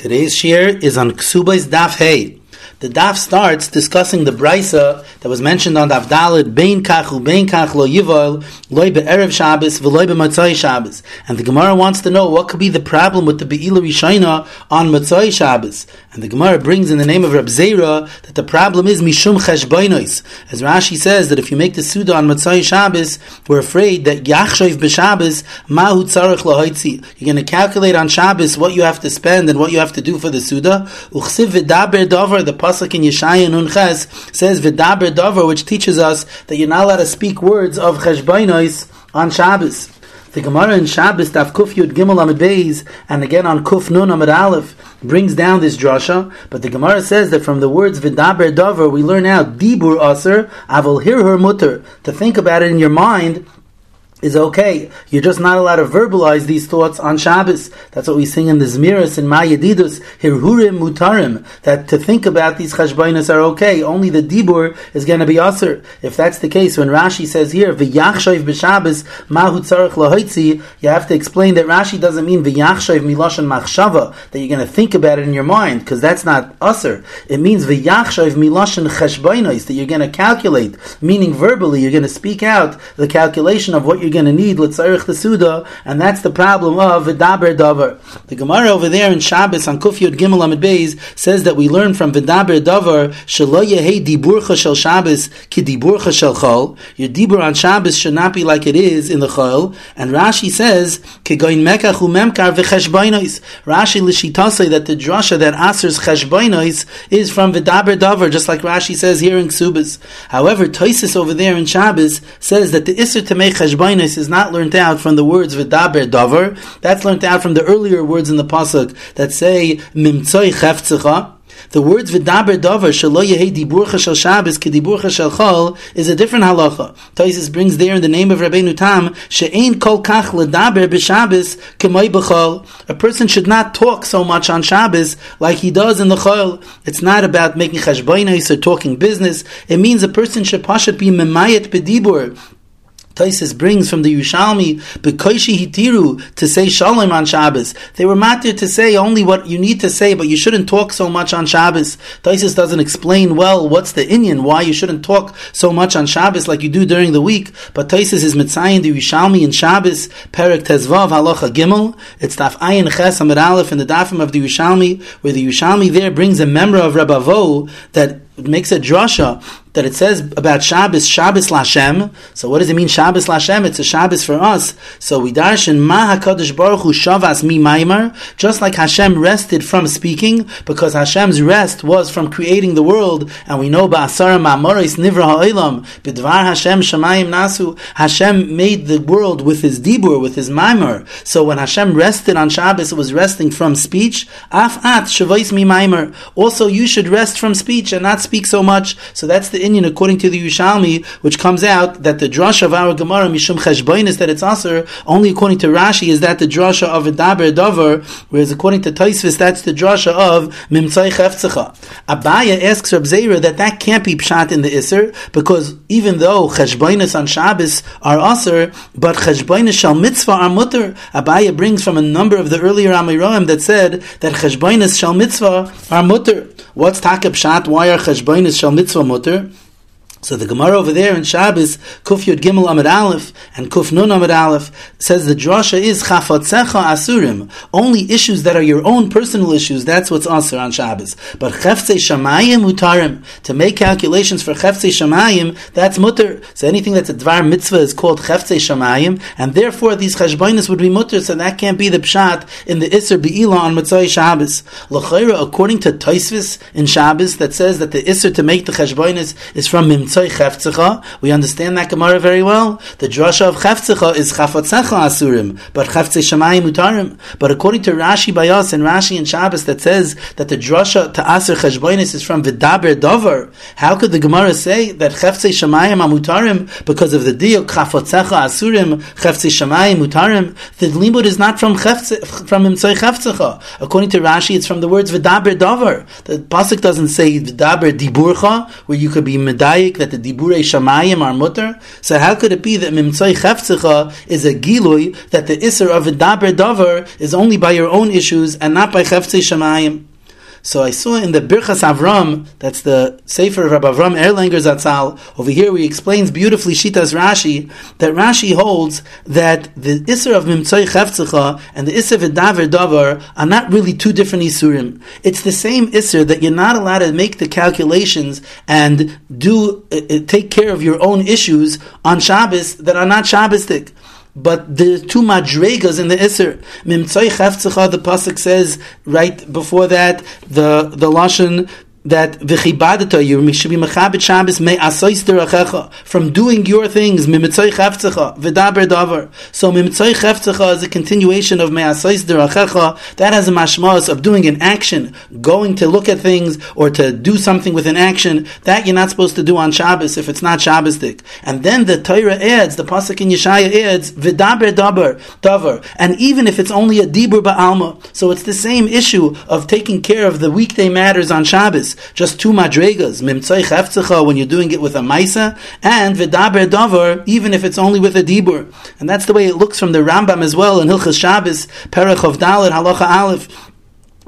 Today's shir is on Ksubais Daf Hey. The daf starts discussing the brisa that was mentioned on Daf Dalit, Bein Kachu, Bein Kach Lo Yivol, Loi Be'erev Shabbos, V'loi Be'matzai Shabbos. And the Gemara wants to know what could be the problem with the Be'ila Rishayna on Matzai Shabbos. And the Gemara brings in the name of Reb Zera that the problem is Mishum Cheshboinois. As Rashi says that if you make the Suda on Matzai Shabbos, we're afraid that Yachshav B'Shabbos, Mahu Tzarech Lahaitzi. You're going to calculate on Shabbos what you have to spend and what you have to do for the Suda. Uchsiv V'daber Dover, the pasuk in Yeshaya Nun Ches says V'daber Dover, which teaches us that you're not allowed to speak words of Cheshboinois on Shabbos. The Gemara in Shabbos, Daf Kuf Yud Gimel Amid and again on Kuf Nun Amid Aleph, brings down this drasha, but the Gemara says that from the words V'daber Dover, we learn out Dibur Aser, Avol Hir Her Mutter, to think about it in your mind is okay. You're just not allowed to verbalize these thoughts on Shabbos. That's what we sing in the Zmiris and Mayadidus, Hirhurim Mutarim, that to think about these chashbainas are okay. Only the Dibur is going to be Aser. If that's the case, when Rashi says here, V'yachshav b'Shabbos, Mahu tzarech lahoitzi, you have to explain that Rashi doesn't mean V'yachshav miloshan machshava, that you're going to think about it in your mind, because that's not Aser. It means V'yachshav miloshan chashbainas, that you're going to calculate, meaning verbally, you're going to speak out the calculation of what you're you're going to need l'tzarich the suda, and that's the problem of v'daber davar. The Gemara over there in Shabbos on Kuf Yud Gimel Amid Beis says that we learn from v'daber davar shelo yehei diburcha shel Shabbos ki diburcha shel chol. Your dibur on Shabbos should not be like it is in the chol. And Rashi says ki goin mekach umemkar. Rashi l'shitasei that the drasha that asers cheshbainos is from v'daber davar, just like Rashi says here in Ksubas. However, Toisis over there in Shabbos says that the iser to make is not learnt out from the words v'daber davar. That's learnt out from the earlier words in the pasuk that say mimtzoi cheftzecha. The words v'daber davar shelo yehi diburcha shel Shabbos kediburcha shel chol is a different halacha. Taisus brings there in the name of Rabbeinu Tam she'ein kol kach ledaber b'Shabbos k'may b'chol. A person should not talk so much on Shabbos like he does in the chol. It's not about making cheshbonos or talking business. It means a person should pashat be memayet bedibur Taisis brings from the Yushalmi, Bekoishi Hitiru, to say Shalom on Shabbos. They were matter to say only what you need to say, but you shouldn't talk so much on Shabbos. Taisis doesn't explain well what's the Indian, why you shouldn't talk so much on Shabbos like you do during the week. But Taisis is Mitzayin, the Yushalmi in Shabbos, Perek Tezvav, Halacha Gimel. It's Daf Ayin Ches Amid Aleph in the Dafim of the Yushalmi, where the Yushalmi there brings a member of Vo that makes a drasha that it says about Shabbos, Shabbos Lashem. So what does it mean, Shabbos Lashem? It's a Shabbos for us. So we darshan Ma HaKadosh Baruch Hu Shavas Mi Maimar, just like Hashem rested from speaking, because Hashem's rest was from creating the world, and we know Ba'asara Ma'amoris Nivra Ha'olam, B'dvar Hashem Shamayim Nasu, Hashem made the world with his Dibur, with his Maimar. So when Hashem rested on Shabbos, it was resting from speech. Af At Mi Maimar. Also, you should rest from speech and not speak so much. So that's the Indian according to the Yushalmi, which comes out that the drasha of our Gemara Mishum Cheshbainis that it's aser. Only according to Rashi is that the drasha of a daber dover, whereas according to Taisvis that's the drasha of Mimtzai Chefzecha. Abaya asks Reb Zera that that can't be pshat in the Isser because even though Cheshbainis on Shabbos are aser, but Cheshbainis shall mitzvah are mutter. Abaya brings from a number of the earlier Amiroim that said that Cheshbainis shall mitzvah are mutter. What's takab pshat? Why are Cheshbainis shall mitzvah mutter? So the Gemara over there in Shabbos, Kuf Yud Gimel Amid Aleph and Kuf Nun Amid Aleph says the drasha is Chafatzecha Asurim. Only issues that are your own personal issues, that's what's Asur on Shabbos. But Chefze Shamayim Utarim, to make calculations for Chefze Shamayim, that's Mutter. So anything that's a Dvar Mitzvah is called Chefze Shamayim, and therefore these Cheshbainis would be Mutter, so that can't be the Pshat in the Isser Be'ila on Mitzvah Shabbos. L'chayra, according to Taisvis in Shabbos, that says that the Isser to make the Cheshbainis is from We understand that Gemara very well. The drasha of Chefzecha is Chafatzecha Asurim, but Chefze Shemayim Utarim. But according to Rashi Bayas and Rashi and Shabbos that says that the drasha to Aser Cheshboinis is from Vidaber Dover, how could the Gemara say that Chefze Shemayim Amutarim because of the diuk Chafatzecha Asurim, Chefze Shemayim Utarim? The limud is not from Chefze, from Imtzoi Chefzecha. According to Rashi, it's from the words Vidaber Dover. The pasuk doesn't say Vidaber Diburcha, where you could be medayik that the Diburei Shamayim are mutter? So how could it be that Mimtzai Chefzecha is a Gilui that the Isser of Vidaber Dover is only by your own issues and not by Chefzei Shamayim? So I saw in the Birchas Avram, that's the Sefer of Rabbi Avram Erlanger Zatzal, over here he explains beautifully Shitas Rashi, that Rashi holds that the Isser of Mimtzoi Chefzecha and the Isser Vidaver Davar are not really two different Isurim. It's the same Isser that you're not allowed to make the calculations and do uh, uh take care of your own issues on Shabbos that are not Shabbostic but the two madregas in the Isser. Mimtzai chefzecha, the pasuk says right before that, the the lashon that v'chibadata you should be mechabit Shabbos me asois derachecha from doing your things mimitzay chefzecha v'daber davar. So mimitzay chefzecha is a continuation of me asois derachecha. That has a mashmas of doing an action, going to look at things or to do something with an action that you're not supposed to do on Shabbos if it's not Shabbosdik. And then the Torah adds, the pasuk in Yeshaya adds v'daber davar davar. And even if it's only a dibur ba'alma, so it's the same issue of taking care of the weekday matters on Shabbos just two madregas, mimtzai chefzecha when you're doing it with a maisa, and v'daber davar, even if it's only with a dibur. And that's the way it looks from the Rambam as well in Hilchas Shabbos, Perach of Dalet, Halacha Aleph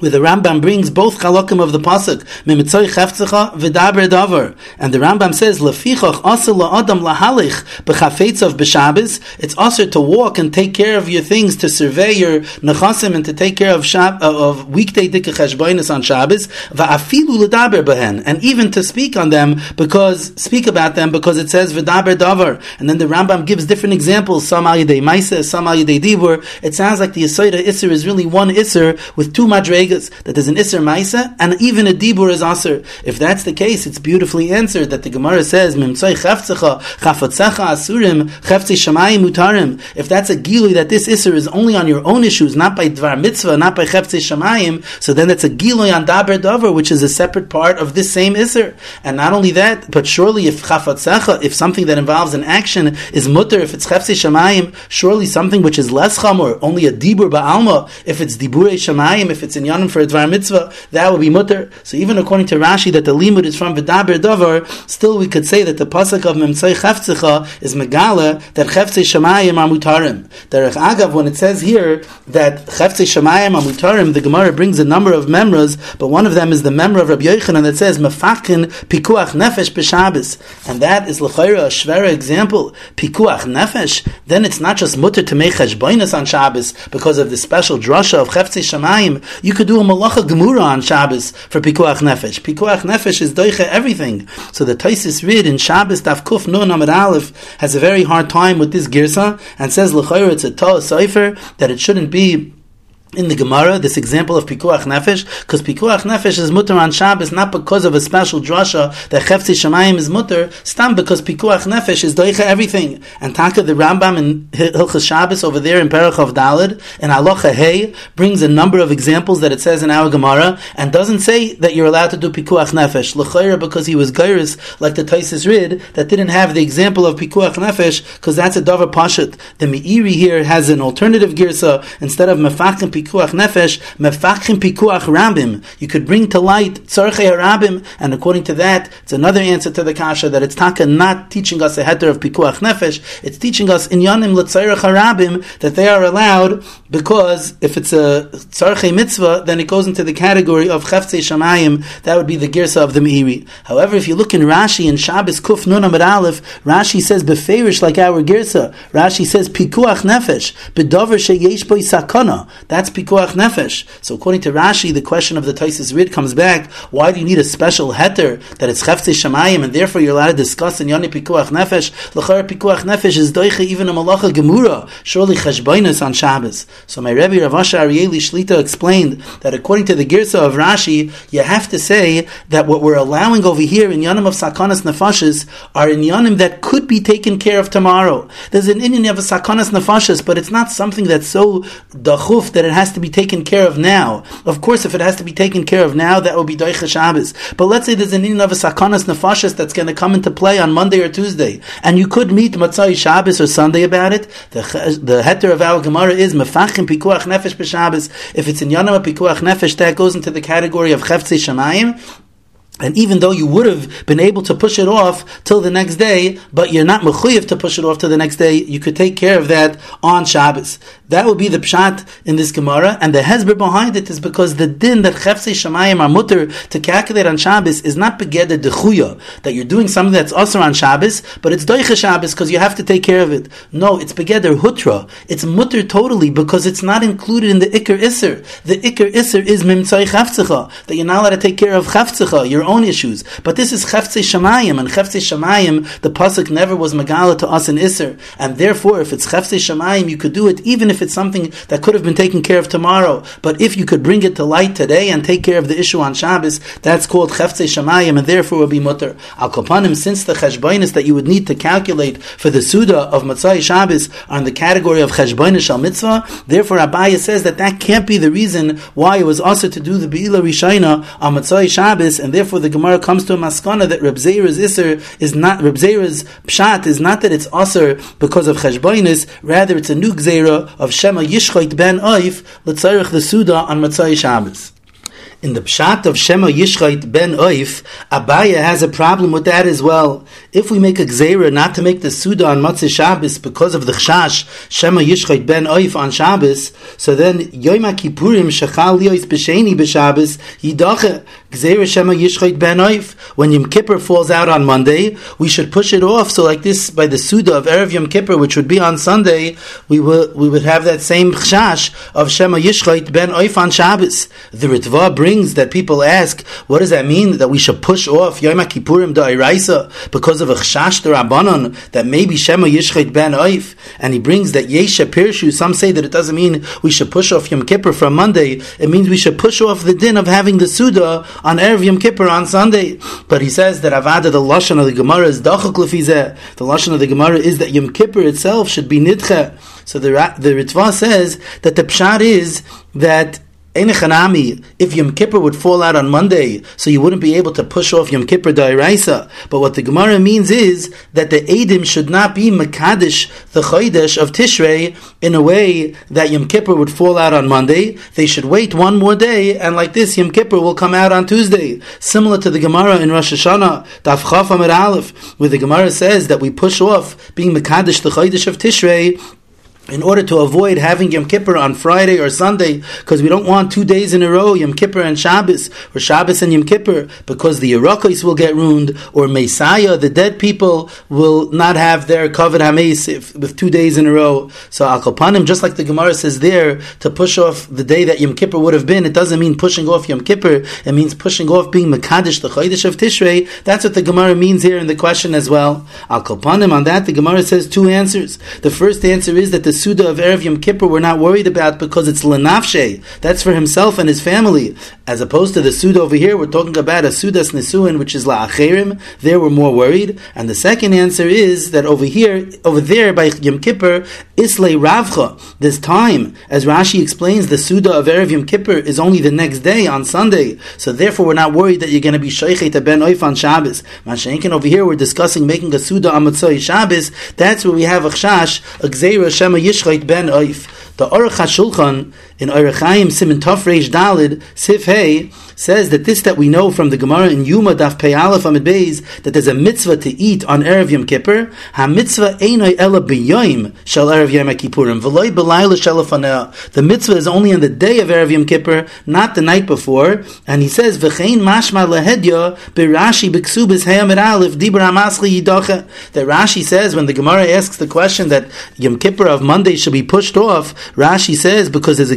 where the Rambam brings both chalokim of the pasuk, mimitzoy chefzecha v'daber davar, and the Rambam says lefichach asel la'adam lahalich b'chafetzav b'shabbos. It's also to walk and take care of your things, to survey your nechasim and to take care of shab, uh, of weekday dikah cheshboinus on Shabbos va'afilu l'daber behen, and even to speak on them because speak about them because it says v'daber davar, and then the Rambam gives different examples. Some al yedei ma'isa, some al yedei. It sounds like the Yisoida Isser is really one Isser with two madregas that there's an Isser Maisa and even a Dibur is Aser. If that's the case, it's beautifully answered that the Gemara says, Asurim, Mutarim. If that's a Gilui that this Isser is only on your own issues, not by Dvar Mitzvah, not by Chaftzei Shamayim, so then it's a Gilui on Daber Dover, which is a separate part of this same Isser. And not only that, but surely if Chafatzecha, if something that involves an action is Mutter, if it's Chaftzei Shamayim, surely something which is less Chamor, only a Dibur Ba'alma, if it's Dibure Shamayim, if it's in For a Dvar Mitzvah, that would be mutter. So even according to Rashi, that the limud is from V'daber Dover, still we could say that the pasuk of Memtzei Chefzecha is Megala, that Chefzei Shemayim are. Derech Agav, when it says here that Chefzei Shemayim are the Gemara brings a number of memras, but one of them is the memra of Rabbi Yochanan that says Mefakin Pikuach Nefesh B'Shabbos. And that is L'chayra, a Shvera example. Pikuach Nefesh, then it's not just mutter to make Cheshboinus on Shabbos because of the special drasha of Chefzei Shemayim. You could do a malacha gemura on Shabbos for pikuach nefesh. Pikuach nefesh is doiche everything. So the Taisis Rid in Shabbos Daf Kuf Nun Amid Aleph has a very hard time with this girsa and says l'chayr it's a tall cipher that it shouldn't be in the Gemara, this example of Pikuach Nefesh, because Pikuach Nefesh is mutter on Shabbos not because of a special drasha that Chefzi Shemayim is mutter, stam because Pikuach Nefesh is doicha everything. And Taka, the Rambam in Hilchas Shabbos over there in Perach of Dalid, and Alocha Hey, brings a number of examples that it says in our Gemara, and doesn't say that you're allowed to do Pikuach Nefesh. L'chayra because he was Gairis, like the Taisis Rid, that didn't have the example of Pikuach Nefesh, because that's a Dover Pashat. The Meiri here has an alternative girsa, instead of Mefakim pikuach nefesh, mefachim pikuach rabim. You could bring to light tzarchei rabim, and according to that, it's another answer to the kasha that it's taka not teaching us a heter of pikuach nefesh. It's teaching us in yanim letzarech harabim that they are allowed because if it's a tzarchei mitzvah, then it goes into the category of cheftzei shamayim. That would be the girsa of the meiri. However, if you look in Rashi in Shabbos Kuf Nun Amid Aleph, Rashi says beferish like our girsa. Rashi says pikuach nefesh bedover sheyesh boy sakana. That's nefesh. So according to Rashi, the question of the Taisis Rid comes back, why do you need a special heter that it's chefze shamayim and therefore you're allowed to discuss in yoni pikuach nefesh? L'char pikuach nefesh is doiche even a malacha gemura, surely cheshbainas on Shabbos. So my Rebbe Rav Asher Arieli Shlita explained that according to the Girsa of Rashi, you have to say that what we're allowing over here in Yanim of Sakanas Nefashis are in Yanim that could be taken care of tomorrow. There's an Indian of a Sakanas Nefashis, but it's not something that's so dachuf that it has to be taken care of now. Of course, if it has to be taken care of now, that would be Doicha Shabbos. But let's say there's an Indian of a Sakanas Nefashis that's going to come into play on Monday or Tuesday, and you could meet Matzai Shabbos or Sunday about it. The, the heter of our Gemara is Mefachim Pikuach Nefesh B'Shabbos. If it's in Yanama Pikuach Nefesh, that goes into the category of Cheftzei Shamayim. and even though you would have been able to push it off till the next day, but you're not mechuyev to push it off till the next day, you could take care of that on Shabbos. That would be the pshat in this Gemara, and the hezber behind it is because the din that chefse shamayim are mutter to calculate on Shabbos is not begeder dechuya, that you're doing something that's also on Shabbos, but it's doicha Shabbos because you have to take care of it. No, it's begeder hutra. It's mutter totally because it's not included in the ikr iser. The ikr iser is mimtzai chafzecha, that you're not allowed to take care of chafzecha, your own issues. But this is chefse shamayim, and chefse shamayim, the pasuk never was megala to us in iser, and therefore, if it's chefse shamayim, you could do it even if it's something that could have been taken care of tomorrow. But if you could bring it to light today and take care of the issue on Shabbos, that's called chefze shamayim, and therefore will be mutter. Al kopanim, since the cheshbainis that you would need to calculate for the suda of Matzai Shabbos are in the category of cheshbainis shal mitzvah, therefore Abaya says that that can't be the reason why it was also to do the Be'ila Rishayna on Matzai Shabbos, and therefore the Gemara comes to a maskana that Reb Zera's Isser is not, Reb Zera's Pshat is not that it's Aser because of cheshbainis, rather it's a new Gzera of Shema ben Oif, L'tzarech the Suda on Matzai Shabbos in the pshat of Shema Yishchait ben Oif, Abaya has a problem with that as well. If we make a gzeira not to make the Suda on Matzah Shabbos because of the chshash Shema Yishchait ben Oif on Shabbos, so then Yom Kippurim Shechal Yois B'Sheni B'Shabbos Yidache Yishchait. When Yom Kippur falls out on Monday, we should push it off. So like this, by the Suda of Erev Yom Kippur, which would be on Sunday, we will we would have that same chshash of Shema Yishchait ben Oif on Shabbos. The Ritva brings that people ask, what does that mean that we should push off Yom Kippurim Da'iraisa because of a chshash Rabbanon that maybe Shema Yishchet Ben Oif, and he brings that Yesha Pirshu. Some say that it doesn't mean we should push off Yom Kippur from Monday. It means we should push off the din of having the Suda on Erev Yom Kippur on Sunday. But he says that Avada, the Lashon of the Gemara is Dachak The Lashon of the Gemara is that Yom Kippur itself should be Nidche. So the, the Ritva says that the Pshat is that if Yom Kippur would fall out on Monday, so you wouldn't be able to push off Yom Kippur Dairaisa. But what the Gemara means is that the Edim should not be Makadish, the Chodesh of Tishrei, in a way that Yom Kippur would fall out on Monday. They should wait one more day, and like this, Yom Kippur will come out on Tuesday. Similar to the Gemara in Rosh Hashanah, Daf Chaf Amid Aleph, where the Gemara says that we push off being Makadish, the Chodesh of Tishrei, in order to avoid having Yom Kippur on Friday or Sunday, because we don't want two days in a row, Yom Kippur and Shabbos, or Shabbos and Yom Kippur, because the Yerakos will get ruined, or Messiah, the dead people, will not have their covered Hames if, with two days in a row. So Al Kopanim, just like the Gemara says there, to push off the day that Yom Kippur would have been, it doesn't mean pushing off Yom Kippur, it means pushing off being Makadish, the Chodesh of Tishrei. That's what the Gemara means here in the question as well. Al Kopanim, on that, the Gemara says two answers. The first answer is that the Suda of Erev Yom Kippur we're not worried about because it's Lenafshe. That's for himself and his family. As opposed to the Suda over here, we're talking about a Sudas Nisuin, which is La'acherim. There we're more worried. And the second answer is that over here, over there by Yom Kippur, Islay Ravcha. This time, as Rashi explains, the Suda of Erev Yom Kippur is only the next day on Sunday. So therefore we're not worried that you're going to be Sheikhet Ben Oif on Shabbos. Mashenkin over here, we're discussing making a Suda on Matzoi Shabbos. That's where we have a Chash, a Gzeira Shema yishchayt ben oif, der Orach HaShulchan, in Orechaim Simon Tov Reish Dalid Sif Hey says that this that we know from the Gemara in Yuma Daf Pei Aleph Amid Beis that there's a mitzvah to eat on erev Yom Kippur. Ha mitzvah einay ela b'yoyim shel erev Yom Kippurim v'loy b'layla shel The mitzvah is only on the day of erev Yom Kippur, not the night before. And he says v'chein mashma lehedya b'Rashi b'ksubis hayamid Aleph dibra amasli yidacha. That Rashi says when the Gemara asks the question that Yom Kippur of Monday should be pushed off, Rashi says because there's a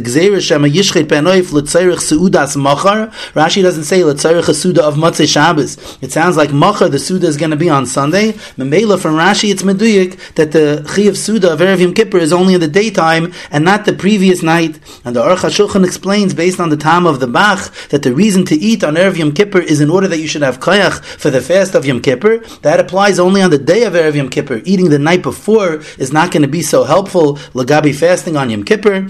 machar. Rashi doesn't say Latzarech a Suda of Matzah Shabbos. It sounds like Macha, the Suda is going to be on Sunday. Memela from Rashi, it's Meduyik that the Chiyav Suda of Erev Yom Kippur is only in the daytime and not the previous night. And the Aruch HaShulchan explains, based on the time of the Bach, that the reason to eat on Erev Yom Kippur is in order that you should have Koyach for the fast of Yom Kippur. That applies only on the day of Erev Yom Kippur. Eating the night before is not going to be so helpful. Lagabi fasting on Yom Kippur.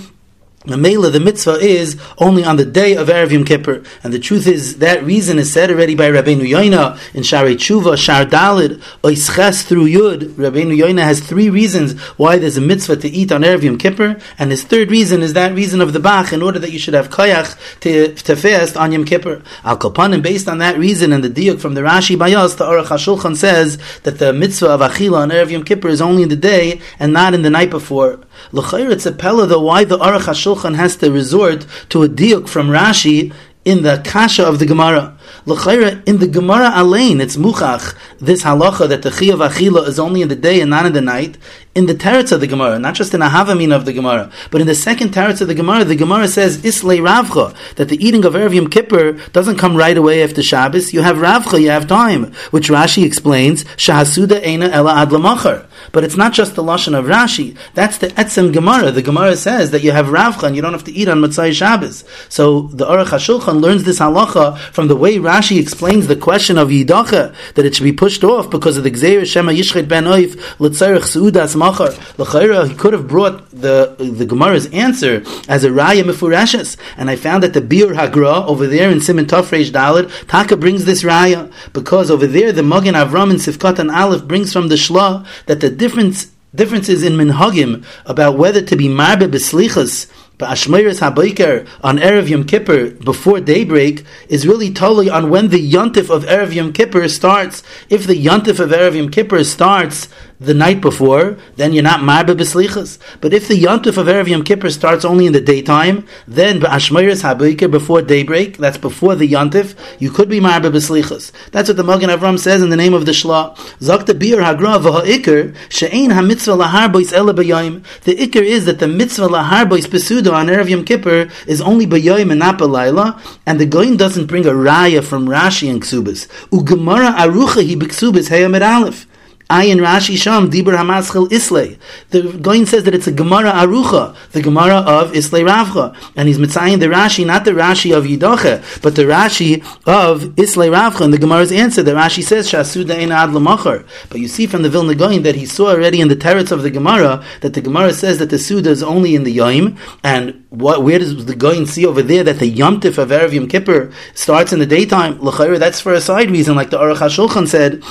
The Mela, the mitzvah is only on the day of Erev Yom Kippur. And the truth is, that reason is said already by Rabbeinu Yoina in Shari Tshuva, Shar Dalid, Oisches through Yud. Rabbeinu Yoina has three reasons why there's a mitzvah to eat on Erev Yom Kippur. And his third reason is that reason of the Bach, in order that you should have koyach to, to fast on Yom Kippur. Al Kapanim, based on that reason and the diuk from the Rashi Bayas, the Aruch HaShulchan says that the mitzvah of Achila on Erev Yom Kippur is only in the day and not in the night before. L'chayr, it's a pella though why the Aruch HaShulchan has to resort to a diuk from Rashi in the kasha of the Gemara. L'chayra, in the Gemara Alain, it's muchach, this halacha that the chiyav achila is only in the day and not in the night, in the teretz of the Gemara, not just in the Havamin of the Gemara, but in the second teretz of the Gemara, the Gemara says, Islay Ravcha, that the eating of Erev Yom Kippur doesn't come right away after Shabbos, you have Ravcha, you have time, which Rashi explains, Shahasuda Eina Ela Ad Lamachar. But it's not just the Lashon of Rashi, that's the Etzem Gemara. The Gemara says that you have Ravcha and you don't have to eat on Matzai Shabbos. So the Aruch HaShulchan learns this halacha from the way Rashi explains the question of Yidacha, that it should be pushed off because of the Gzeir Shema Yishchet Ben Oif, L'tzarech Suudas machar. L'chayra, he could have brought the the Gemara's answer as a raya mefurashes, and I found that the Bir Hagra over there in Simon Tafresh Dalad Taka brings this raya because over there the Magen Avram and Sifkat and Aleph brings from the Shla that the difference differences in minhagim about whether to be marbe beslichas Ba'ashmeiris habayker on Erev Yom Kippur before daybreak is really totally on when the yontif of Erev Yom Kippur starts. If the yontif of Erev Yom Kippur starts the night before, then you're not marbe beslichas. But if the yontif of Erev Yom Kippur starts only in the daytime, then ba'ashmeiris habayker before daybreak, that's before the yontif, you could be marbe beslichas. That's what the Magen Avram says in the name of the Shla. Zakta bir hagra v'ha'ikr she'ein ha-mitzvah lahar bois ele The ikr is that the mitzvah lahar bois Suda on Erev Yom Kippur is only B'yoyim and not B'layla, and the Goyin doesn't bring a raya from Rashi and Ksubas. Ugemara Arucha hi B'Ksubas Aleph. Ayin Rashi Sham Dibur Hamaschel Islay. The Goin says that it's a Gemara Arucha, the Gemara of Islay Ravcha, and he's mitzayin the Rashi, not the Rashi of Yidoche, but the Rashi of Islay Ravcha. And the Gemara's answer, the Rashi says Shasuda Ein Ad Lamachar. But you see from the Vilna Goin that he saw already in the teretz of the Gemara that the Gemara says that the Suda is only in the Yom, and what, where does the Goin see over there that the Yomtiv of Erev Yom Kippur starts in the daytime? L'chayr, that's for a side reason, like the Aruch HaShulchan said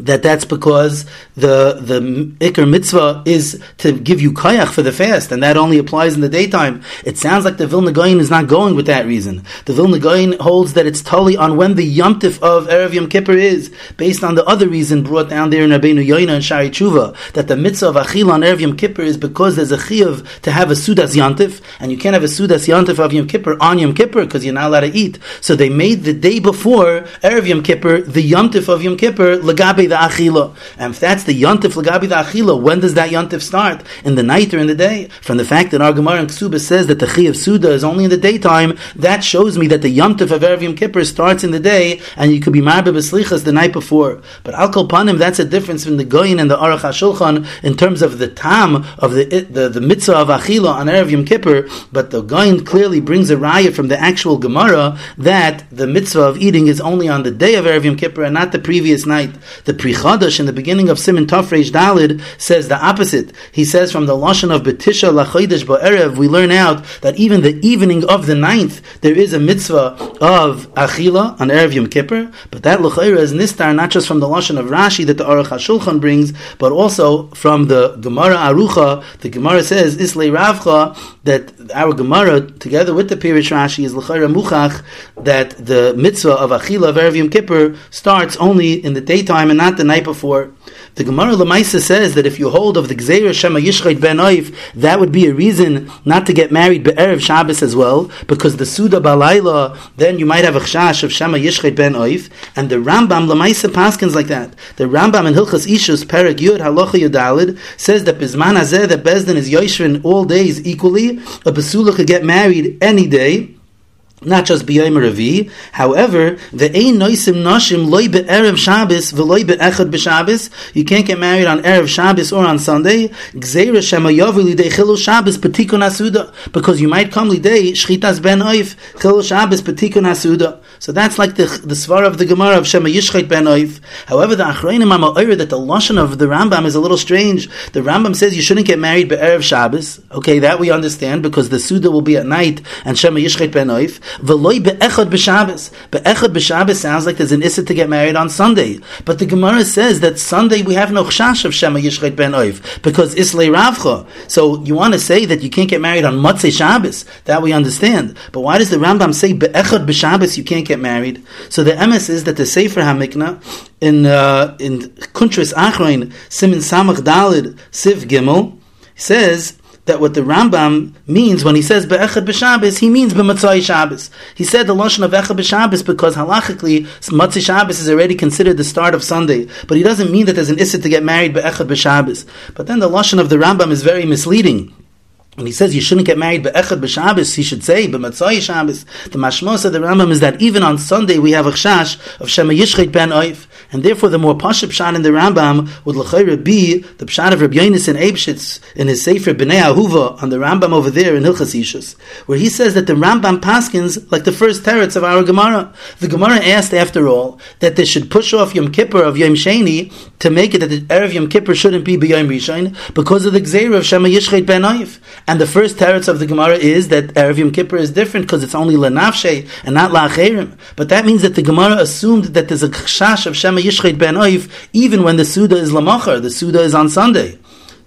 that that's because the the ikr mitzvah is to give you kayach for the fast, and that only applies in the daytime. It sounds like the Vilna Goyin is not going with that reason. The Vilna Goyin holds that it's totally on when the yomtiv of erev Yom Kippur is, based on the other reason brought down there in Rabbeinu Yoina and Shari Tshuva, that the mitzvah of achil on erev Yom Kippur is because there's a chiyuv to have a sudas yomtiv, and you can't have a sudas yomtiv of Yom Kippur on Yom Kippur because you're not allowed to eat. So they made the day before erev Yom Kippur the yomtiv of Yom Kippur legabe the achila. And if that's the yontif lagabi the achila, when does that yontif start? In the night or in the day? From the fact that our Gemara in Ksuba says that the chi of Suda is only in the daytime, that shows me that the yontif of Erev Yom Kippur starts in the day, and you could be marbe beslichas the night before. But al panim, that's a difference between the goyin and the aruch hashulchan in terms of the tam of the the, the mitzvah of achila on Erev Yom Kippur. But the goyin clearly brings a raya from the actual Gemara that the mitzvah of eating is only on the day of Erev Yom Kippur and not the previous night. The Pri Chadash in the beginning of Simon Tafresh Dalid says the opposite. He says from the Lashon of Betisha Lachodesh Ba'erev, we learn out that even the evening of the ninth, there is a mitzvah of Achila on Erev Yom Kippur, but that L'chaira is Nistar not just from the Lashon of Rashi that the Aruch HaShulchan brings, but also from the Gemara Arucha. The Gemara says, Islay Ravcha, that our Gemara, together with the Pirish Rashi, is L'chaira Muchach, that the mitzvah of Achila of Erev Yom Kippur starts only in the daytime and not the night before. The Gemara Lamaisa says that if you hold of the Gzeira Shema Yishchait Ben Oif, that would be a reason not to get married Be'erev Shabbos as well, because the Suda Balayla, then you might have a chash of Shema Yishchait Ben Oif, and the Rambam Lamaisa paskins like that. The Rambam in Hilchas Ishus Perek Yud Halacha Yudalid says that Bizman Hazeh that Bezdin is Yoshvin all days equally, a Basula could get married any day, not just b'yom revi. However, the ein noisim nashim loy be'erev Shabbos v'loy be'echad b'Shabbos. You can't get married on erev Shabbos or on Sunday. Gzeira shema yavu chilul Shabbos petikun asuda because you might come lidei shchitas ben oif chilul Shabbos petikun asuda. So that's like the the svar of the Gemara of shema yishchait ben oif. However, the achreinim are that the lashon of the Rambam is a little strange. The Rambam says you shouldn't get married be'erev Shabbos. Okay, that we understand because the suda will be at night and shema yishchait ben oif. V'loy be'echad b'Shabbos. Be'echad b'Shabbos sounds like there's an issa to get married on Sunday. But the Gemara says that Sunday we have no chash of Shema Yishchet ben Oiv because Islay Ravcha. So you want to say that you can't get married on Motzei Shabbos. That we understand. But why does the Rambam say be'echad b'Shabbos you can't get married? So the emes is that the Sefer HaMikna in uh, in Kuntris Achroin Simin Samach Dalid Siv Gimel says that what the Rambam means when he says be'echad b'Shabbos, he means b'matzai Shabbos. He said the lashon of echad b'Shabbos because halachically matzai Shabbos is already considered the start of Sunday, but he doesn't mean that there's an issa to get married be'echad b'Shabbos. But then the lashon of the Rambam is very misleading. When he says you shouldn't get married be'echad b'Shabbos, he should say b'matzai Shabbos. The mashmos of the Rambam is that even on Sunday we have a chash of Shema ben Oif, and therefore the more pashut pshat in the Rambam would l'chayra be the pshat of Rabbi Yonis and Eibshitz in his Sefer B'nei Ahuva on the Rambam over there in Hilchas Ishus, where he says that the Rambam paskins like the first teretz of our Gemara. The Gemara asked, after all, that they should push off Yom Kippur of Yom Sheni to make it that the Erev Yom Kippur shouldn't be B'Yom Rishon because of the Gzeir of Shema ben Oif. And the first teretz of the Gemara is that Erev Yom Kippur is different because it's only lenafshe and not la'acherim. But that means that the Gemara assumed that there's a chash of Shema Yishchet ben Oif even when the Suda is lamachar, the Suda is on Sunday.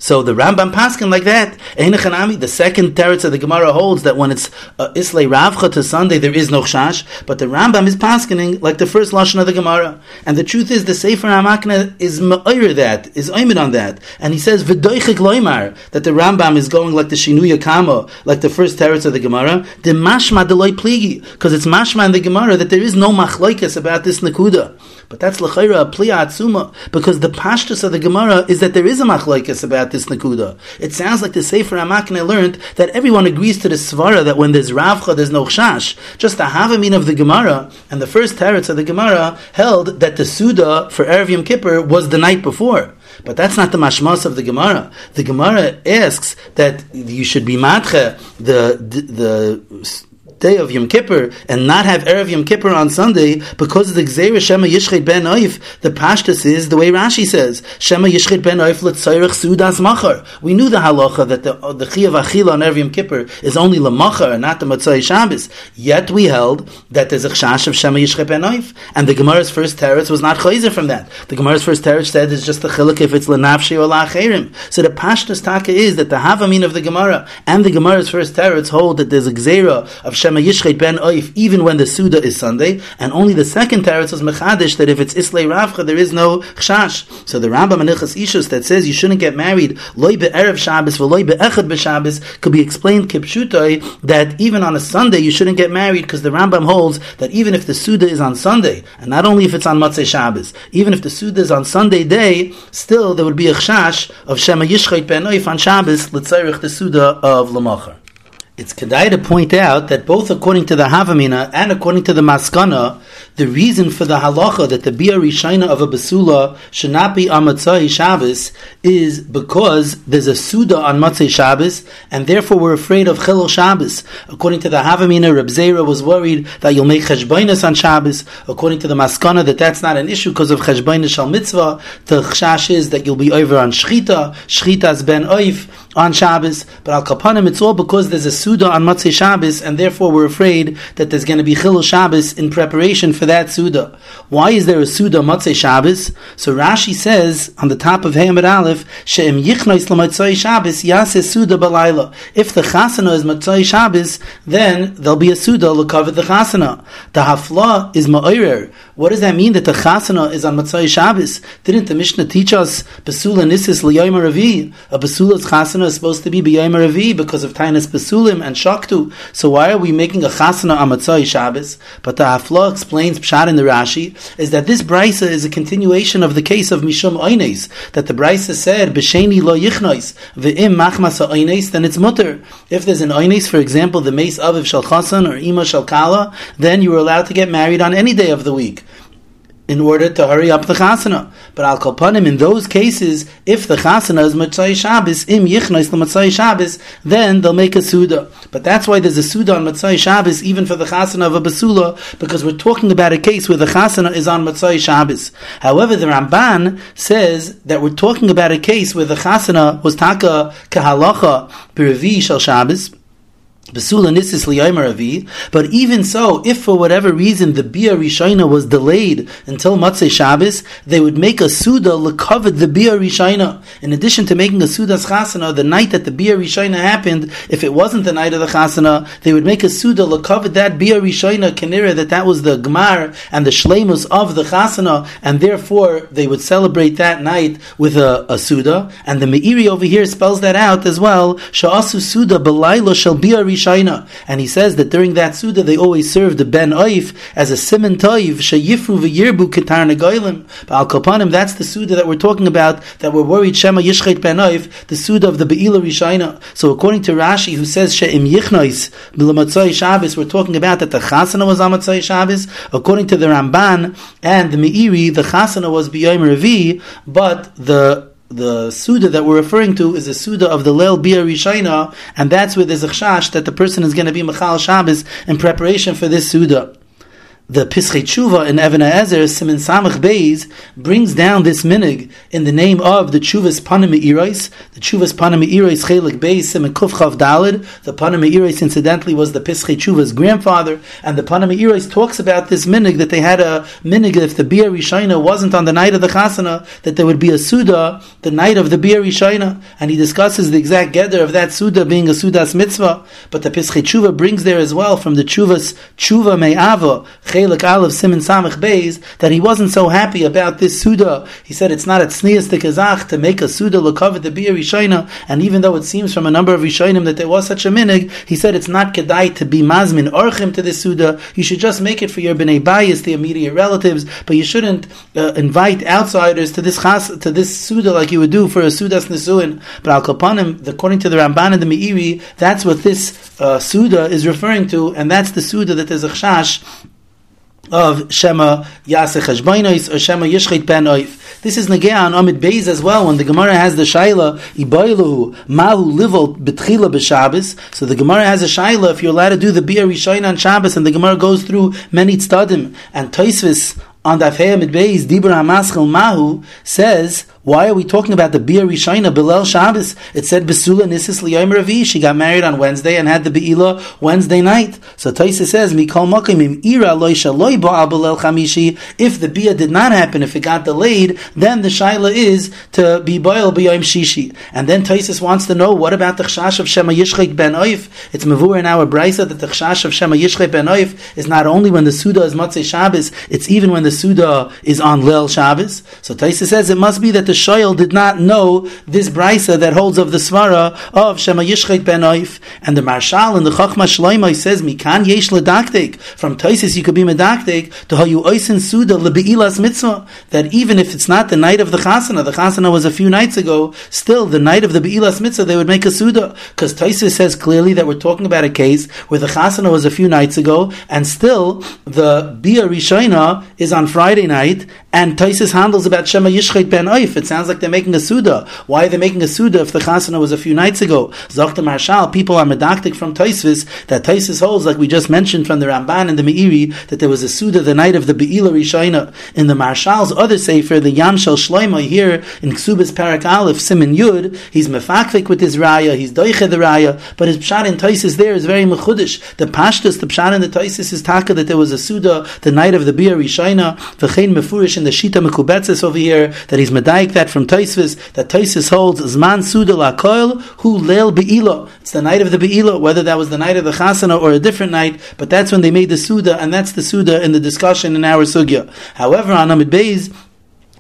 So the Rambam Paskin like that. The second teretz of the Gemara holds that when it's uh, Islay Ravcha to Sunday, there is no chash, but the Rambam is paskining like the first lashon of the Gemara. And the truth is, the Sefer Hamakna is ma'ir that, is oimid on that. And he says, V'doichik loimar, that the Rambam is going like the Shinuya Kamo, like the first teretz of the Gemara, the mashma deloy pligi, because it's mashma in the Gemara that there is no machlaikas about this nakuda. But that's l'chayra a atzuma, because the pashtus of the Gemara is that there is a machlaikas about this nakuda. It sounds like the Sefer Hamakne learned that everyone agrees to the svara that when there's ravcha, there's no chash. Just the havamin of the Gemara and the first teretz of the Gemara held that the suda for Erev Yom Kippur was the night before. But that's not the mashmas of the Gemara. The Gemara asks that you should be matche the the, the day of Yom Kippur and not have Erev Yom Kippur on Sunday because of the Gzeira Shema Yishchet Ben Oif, the Pashtus is the way Rashi says, Shema Yishchet Ben Oif L'tzayrich Sudas Machar. We knew the halacha that the, the Chiyav Achila on Erev Yom Kippur is only Lamachar and not the Matzai Shabbos. Yet we held that there's a Chash of Shema Yishchet Ben Oif. And the Gemara's first teretz was not Chayzer from that. The Gemara's first teretz said it's just the Chilik if it's Lenafshi or La'acherim. So the Pashtus Taka is that the Havamin of the Gemara and the Gemara's first teretz hold that there's a Gzeira of Shema Shema ben Oif, even when the Suda is Sunday, and only the second teretz was Mechadish, that if it's Islay Ravcha, there is no Chash. So the Rambam Anichas Ishus that says you shouldn't get married, loy be'erev Shabbos, loy be'echad b'Shabbos, could be explained kipshutoi, that even on a Sunday you shouldn't get married, because the Rambam holds that even if the Suda is on Sunday, and not only if it's on Matzeh Shabbos, even if the Suda is on Sunday day, still there would be a Chash of Shema Yishchet ben Oif on Shabbos, l'tzarech the Suda of Lamachar. It's kedai to point out that both according to the Havamina and according to the Maskana, the reason for the halacha that the Bia Rishina of a Basula should not be on Matzai Shabbos is because there's a Suda on Matzai Shabbos, and therefore we're afraid of Chilul Shabbos. According to the Havamina, Reb Zera was worried that you'll make Cheshbainas on Shabbos. According to the Maskana, that that's not an issue because of Cheshbainas Shal Mitzvah. The Chash is that you'll be over on Shchita. Shchita's Ben Oif on Shabbos, but Al Kapanim, it's all because there's a Suda on Matzei Shabbos, and therefore we're afraid that there's going to be Chilul Shabbos in preparation for that Suda. Why is there a Suda Matzei Shabbos? So Rashi says on the top of Hamid Aleph, She'em Yichnois Lamatzei Shabbos, Yase Suda Balayla. If the Chasana is Matzei Shabbos, then there'll be a Suda cover the Chasana. The Hafla is Ma'irer. What does that mean that the Chasana is on Matzei Shabbos? Didn't the Mishnah teach us Basula Nisis Ravi? A Basula's Chasana is supposed to be B'Yom Ravi because of Tainas Basulim and Shaktu. So why are we making a Chasana on Matzei Shabbos? But the Hafla explains Pshat in the Rashi is that this brisa is a continuation of the case of Mishum Oines, that the brisa said, B'sheni lo yichnois, ve'im machmas Oines, then it's mutter. If there's an Oines, for example, the mace of Shal Chasan or Ima Shal Kala, then you are allowed to get married on any day of the week in order to hurry up the chasana. But al kolpanim, in those cases, if the chasana is Matzai Shabbos, im yichnois the Matzai Shabbos, then they'll make a suda. But that's why there's a suda on Matzai Shabbos, even for the chasana of a basula, because we're talking about a case where the chasana is on Matzai Shabbos. However, the Ramban says that we're talking about a case where the chasana was taka kahalacha b'revi shal Shabbos. But even so, if for whatever reason the bia rishayna was delayed until Matzei Shabbos, they would make a suda lekovet the bia rishayna. In addition to making a suda's chasana the night that the bia rishayna happened, if it wasn't the night of the chasana, they would make a suda lekovet that bia rishayna kanira that that was the gmar and the shlemus of the chasana, and therefore they would celebrate that night with a, a suda. And the meiri over here spells that out as well. Sha'asu suda belaylo shall bia Rishayna. And he says that during that Suda they always served the Ben Oif as a Simon Toiv, Shayifru v'yirbu ketar negoilim. But Al Kapanim, that's the Suda that we're talking about, that we're worried Shema Yishchet Ben Oif, the Suda of the Be'ila Rishayna. So according to Rashi, who says She'im Yichnois, B'lamatzoi Shabbos, we're talking about that the Chasana was Amatzoi Shabbos. According to the Ramban and the Meiri, the Chasana was B'yom Revi, but the the Suda that we're referring to is a Suda of the Leil Bia Rishayna, and that's where there's a chash that the person is going to be Machal Shabbos in preparation for this Suda the Pischei Tshuva in Even HaEzer, Simen Samach Beis, brings down this minig in the name of the Tshuvas Panim Eiros, the Tshuvas Panim Eiros Chelik Beis, Simen Kuf Dalid. The Panim Eiros, incidentally, was the Pischei Tshuva's grandfather, and the Panim Eiros talks about this minig that they had a minig if the Bia Rishayna wasn't on the night of the Chasana, that there would be a Suda the night of the Bia Rishayna, and he discusses the exact gather of that Suda being a Sudas Mitzvah. But the Pischei Tshuva brings there as well from the Tshuvas Tshuva Me'ava, Chelik Aleph Simon Samach Beis that he wasn't so happy about this Suda. He said it's not a tznias de kazach to make a Suda lokavet the beer Rishayna, and even though it seems from a number of Rishaynim that there was such a minig, he said it's not kedai to be mazmin orchim to this Suda. You should just make it for your bnei bayis, the immediate relatives, but you shouldn't uh, invite outsiders to this chas, to this Suda like you would do for a Sudas Nesuin. But al kapanim, according to the Ramban and the Meiri, that's what this uh, Suda is referring to, and that's the Suda that there's a chash of Shema Yaseh Cheshboinos or Shema Yishchit Ben Oif. This is Negea on Amid Beis as well, when the Gemara has the Shaila, Iboilu, Mahu Livol Betchila B'Shabbos. So the Gemara has a Shaila, if you're allowed to do the Bia Rishoin on Shabbos, and the Gemara goes through many tzadim, and Toisvis on Dafei Amid Beis, Dibur HaMaschel Mahu, says, why are we talking about the Bia Rishayna Bilal Shabbos? It said Besula Nisis Liyom Ravi. She got married on Wednesday and had the Beila Wednesday night. So Taisa says Mikol Mokim Im Ira Loisha Loi Bilal Chamishi. If the Bia did not happen, if it got delayed, then the Shaila is to be Boil B'Yom Shishi. And then Taisis wants to know what about the Chash of Shema Yishchek Ben Oif? It's Mavur in our Brisa that the Chash of Shema Yishchek Ben Oif is not only when the Suda is Matzei Shabbos, it's even when the Suda is on Lel Shabbos. So Taisa says it must be that the Shoyal did not know this brisa that holds of the svara of Shema Yishchet ben Oif. And the Marshal in the Chachma Shloimai says, Mikan yesh ledaktek. From Taisis you could be medaktek to how you oisin suda lebeilas mitzvah. That even if it's not the night of the chasana, the chasana was a few nights ago, still the night of the beilas mitzvah they would make a suda. Because Taisis says clearly that we're talking about a case where the chasana was a few nights ago, and still the Bia is on Friday night, and Taisis handles about Shema Yishchet ben Oif. It sounds like they're making a Suda. Why are they making a Suda if the Chasana was a few nights ago? Zochta Marshal, people are medactic from Taisvis, that Taisis holds, like we just mentioned from the Ramban and the Meiri, that there was a Suda the night of the Be'ila Rishayna. In the Marshal's other Sefer, the Yam Shel Shloima, here in Ksubas Parak Aleph, Simon Yud, he's mefakvik with his Raya, he's doiche the Raya, but his Pshat in Taisis there is very mechudish. The Pashtas, the Pshat in the Taisis is taka that there was a Suda the night of the Be'ila Rishayna, v'chein mefurish in the Shita Mekubetzes over here, that he's medaik that from Taisvis, that Taisvis holds Zman Suda Lakoil, who Leil Be'ilo. It's the night of the Be'ilo, whether that was the night of the Chasana or a different night, but that's when they made the Suda, and that's the Suda in the discussion in our Sugya. However, on Amid Beis,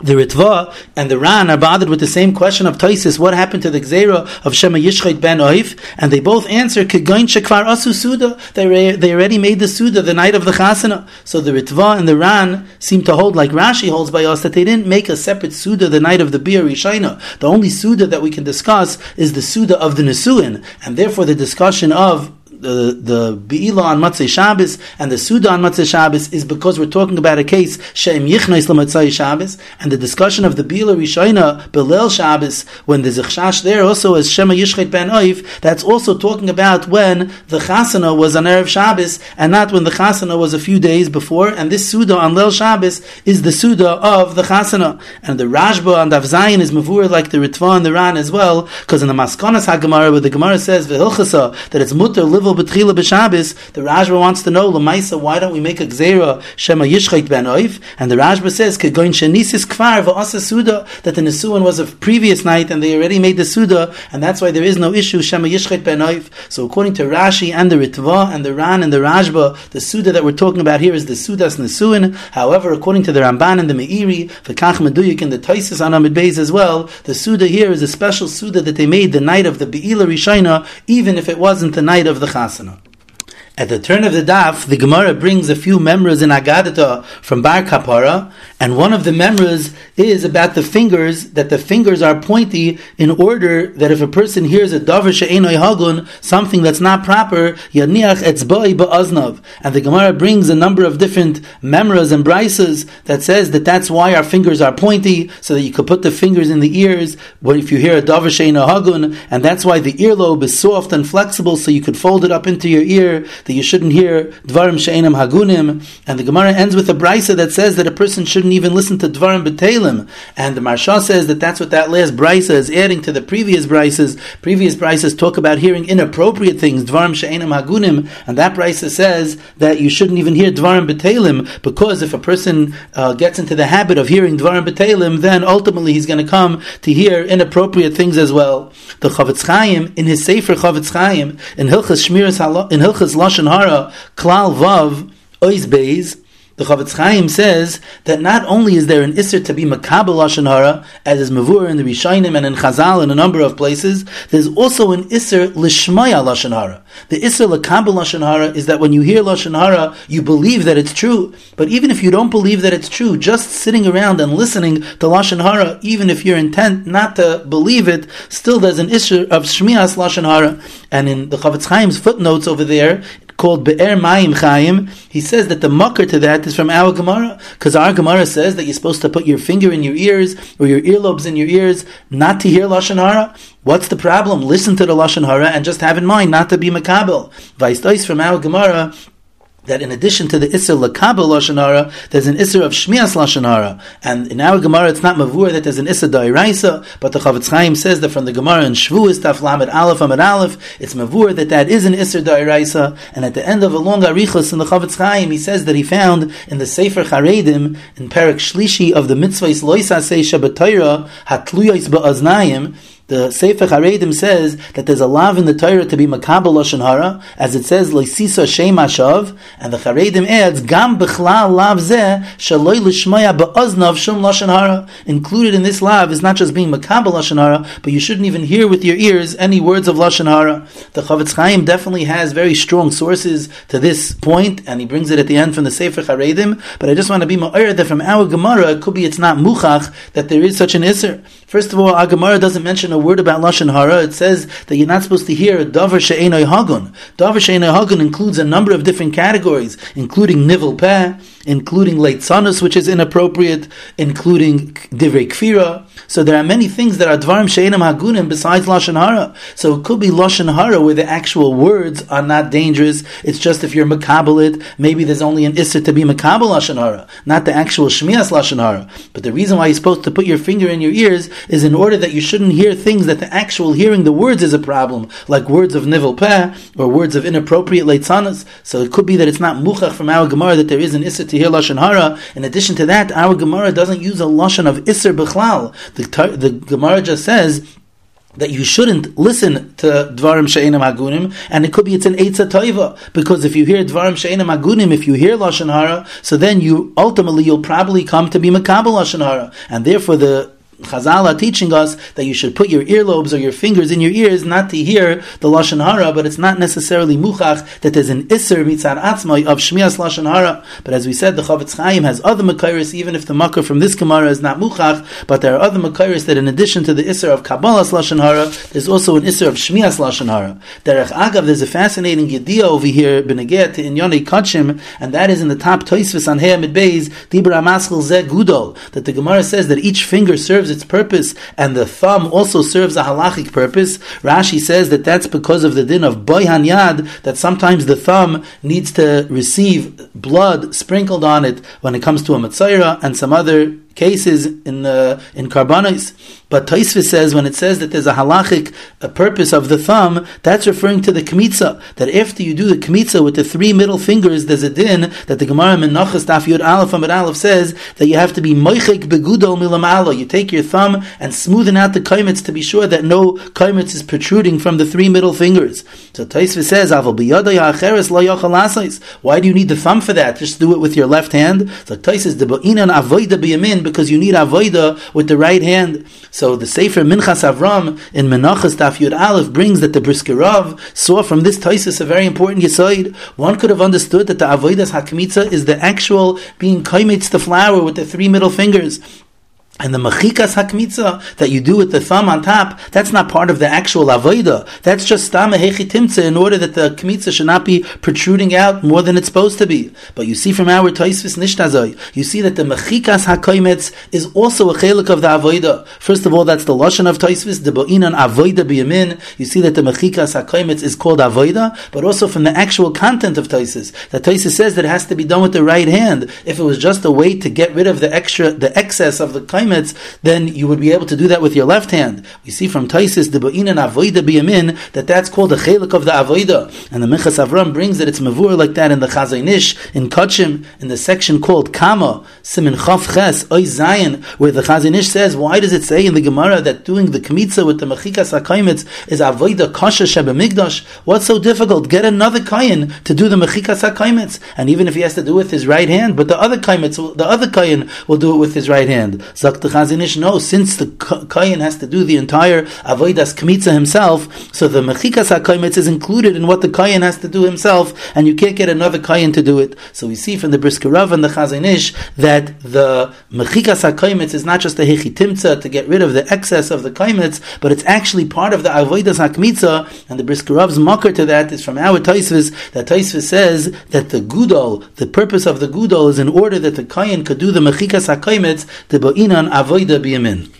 the Ritva and the Ran are bothered with the same question of Taisis, what happened to the Gzera of Shema Yishchait ben Oif? And they both answer, Kegoin Shekvar Asu Suda. They, they already made the Suda the night of the Chasana. So the Ritva and the Ran seem to hold, like Rashi holds by us, that they didn't make a separate Suda the night of the Bir Rishina. The only Suda that we can discuss is the Suda of the Nesuin. And therefore the discussion of the the Beila on Matzei Shabbos and the Suda on Matzei Shabbos is because we're talking about a case Sheim Yichnois LaMatzei Shabbos and the discussion of the Beila Rishona Belel Shabbos when there's a chashash there also as Shema Yishchet Ben Oif that's also talking about when the Chasana was on Erev Shabbos and not when the Chasana was a few days before and this Suda on Lel Shabbos is the Suda of the Chasana. And the Rashba on Dav Zayin is Mavur like the Ritva and the Ran as well because in the Maskonas HaGemara where the Gemara says that it's mutter live the Rashba wants to know lemaisa why don't we make a gzera shema yishchait ben oif? And the Rashba says kegoin shenisis kvar v'asa suda that the nesuin was of previous night and they already made the suda, and that's why there is no issue shema yishchait ben oif. So according to Rashi and the Ritva and the Ran and the Rashba, the suda that we're talking about here is the sudas nesuin. However, according to the Ramban and the Meiri, v'kach meduyik and the Taisus on Amid Beis as well, the suda here is a special suda that they made the night of the Be'ila Rishina, even if it wasn't the night of the ነፋስ ነው። At the turn of the daf, the Gemara brings a few memories in Agadata from Bar Kapara, and one of the memories is about the fingers, that the fingers are pointy in order that if a person hears a davar she'enoi hagun, something that's not proper, yaniach etzboi ba'aznav. And the Gemara brings a number of different memories and brises that says that that's why our fingers are pointy, so that you could put the fingers in the ears, What if you hear a davar she'enoi hagun, and that's why the earlobe is soft and flexible, so you could fold it up into your ear, that you shouldn't hear Dvarim She'enam Hagunim, and the Gemara ends with a brisa that says that a person shouldn't even listen to Dvarim B'Telim, and the Marsha says that that's what that last brisa is adding to the previous brises. Previous brises talk about hearing inappropriate things, Dvarim She'enam Hagunim, and that brisa says that you shouldn't even hear Dvarim B'Telim, because if a person uh, gets into the habit of hearing Dvarim B'Telim, then ultimately he's going to come to hear inappropriate things as well. The Chofetz Chaim, in his Sefer Chofetz Chaim, in Hilchas Shmiras in Hilchas Lashon Hara, Klal Vav, Ois Beis, the Chofetz Chaim says that not only is there an Isser to be Makabel Lashon Hara, as is Mavur in the Rishainim and in Chazal in a number of places, there's also an Isser Lishmaya Lashon Hara. The Isser Lakabel Lashon Hara is that when you hear Lashon Hara, you believe that it's true. But even if you don't believe that it's true, just sitting around and listening to Lashon Hara, even if you're intent not to believe it, still there's an Isser of Shmias Lashon Hara. And in the Chofetz Chaim's footnotes over there, called Be'er Mayim Chaim, he says that the mucker to that is from our Gemara, because our Gemara says that you're supposed to put your finger in your ears or your earlobes in your ears not to hear Lashon Hara. What's the problem? Listen to the Lashon Hara and just have in mind not to be makabel. Vice from our Gemara, that in addition to the Isser Lakabel Lashon Hara, there's an Isser of Shmias Lashon Hara. And in our Gemara, it's not Mavur that there's an Isser Dairaisa, but the Chofetz Chaim says that from the Gemara in Shvuas, Taf Lamed Aleph Amid Aleph, it's Mavur that that is an Isser Dairaisa. And at the end of a long Arichos in the Chofetz Chaim, he says that he found in the Sefer Charedim, in Perak Shlishi of the Mitzvahs Loisa Seisha B'Torah, Hatluyos Ba'aznayim, the Sefer Haredim says that there's a lav in the Torah to be makabel lashon hara, as it says leisisa shem ashav, and the Haredim adds gam bechlal lav zeh shaloi lishmaya beoznav shum lashon hara. Included in this lav is not just being makabel lashon hara, but you shouldn't even hear with your ears any words of lashon hara. The Chofetz Chaim definitely has very strong sources to this point, and he brings it at the end from the Sefer Haredim. But I just want to be ma'ir that from our Gemara, it could be it's not muchach that there is such an iser. First of all, our Gemara doesn't mention a word about lashon hara. It says that you're not supposed to hear a davar she'enoi hagun. Davar she'enoi hagun includes a number of different categories, including nivel peh, including leitzanos, which is inappropriate, including divrei kfira. So there are many things that are dvarim she'enam hagunim besides lashon hara. So it could be lashon hara where the actual words are not dangerous. It's just if you're makabelit, maybe there's only an issa to be makabel lashon hara, not the actual shmias lashon hara. But the reason why you're supposed to put your finger in your ears is in order that you shouldn't hear things that the actual hearing the words is a problem, like words of nivel peh or words of inappropriate leitzanas. So it could be that it's not muchach from our Gemara that there is an issa to hear lashon hara. In addition to that, our Gemara doesn't use a lashon of iser bechlal. The, the Gemara just says that you shouldn't listen to Dvarim She'enim Hagunim, and it could be it's an Eitzah Toiva, because if you hear Dvarim She'enim Hagunim, if you hear Lashon Hara, so then you, ultimately, you'll probably come to be Makabal Lashon Hara, and therefore the Chazal are teaching us that you should put your earlobes or your fingers in your ears not to hear the lashon hara, but it's not necessarily muchach that there's an iser mitzad atzmai of shmias lashon hara. But as we said, the Chofetz Chaim has other makairis, even if the makar from this gemara is not muchach, but there are other makairis that in addition to the iser of kabbalas lashon hara, there's also an iser of shmias lashon hara. Derech agav, there's a fascinating idea over here benegeh to inyonei kachim, and that is in the top toisvis on He'amid Beis dibra maschil zeh gudol, that the gemara says that each finger serves serves its purpose, and the thumb also serves a halachic purpose. Rashi says that that's because of the din of boyhan yad, that sometimes the thumb needs to receive blood sprinkled on it when it comes to a matzayra, and some other cases in uh, in karbanos. But Taisva says when it says that there's a halachic a purpose of the thumb, that's referring to the kmitza. That after you do the kmitza with the three middle fingers, there's a din that the Gemara Menachas Daf Yud Aleph Amid Aleph says that you have to be moichik begudol milamalo. You take your thumb and smoothen out the kaimitz to be sure that no kaimitz is protruding from the three middle fingers. So Taisva says, Why do you need the thumb for that? Just do it with your left hand. So Taisva says, because you need avoida with the right hand. So the Sefer Minchas Avram in Menachas Daf Yud Aleph brings that the Brisker Rav saw from this Taisus a very important yisoid. One could have understood that the avoidas hakmitza is the actual being kaimitz the flower with the three middle fingers. And the machikas hakmitza that you do with the thumb on top, that's not part of the actual avoida. That's just stam hechitimtza in order that the kmitza should not be protruding out more than it's supposed to be. But you see from our toisvis nishtazoi, you see that the machikas hakoimetz is also a chelik of the avoida. First of all, that's the lashon of toisvis, the bo'inan avoida biyamin. You see that the machikas hakoimetz is called avoida, but also from the actual content of toisvis. That toisvis says that it has to be done with the right hand. If it was just a way to get rid of the extra, the excess of the then you would be able to do that with your left hand. We see from Taisis the Ba'inan Avoida Biyamin that that's called the chelik of the Avoida. And the Minchas Avram brings that it's Mavur like that in the Chazaynish, in Kachim, in the section called Kama, Simin Chav Ches, Oy Zayin, where the Chazaynish says, why does it say in the Gemara that doing the Kmitza with the Mechikas HaKaimitz is Avoida Kasha Sheba What's so difficult? Get another Kayin to do the Mechikas HaKaimitz. And even if he has to do it with his right hand, but the other Kaimitz, the other Kayin will do it with his right hand. Zak the Chazinish, no, since the Kayin has to do the entire Avoidas Kmitza himself, so the Mechikas HaKaimitz is included in what the Kayin has to do himself, and you can't get another Kayin to do it. So we see from the Brisker Rav and the Chazinish that the Mechikas HaKaimitz is not just a Hechitimtza to get rid of the excess of the Kaimitz, but it's actually part of the Avoidas HaKmitza, and the Brisker Rav's mocker to that is from our Taisvis, that Taisvis says that the Gudol, the purpose of the Gudol is in order that the Kayin could do the Mechikas HaKaimitz, the Ba'inan avoida biyamin.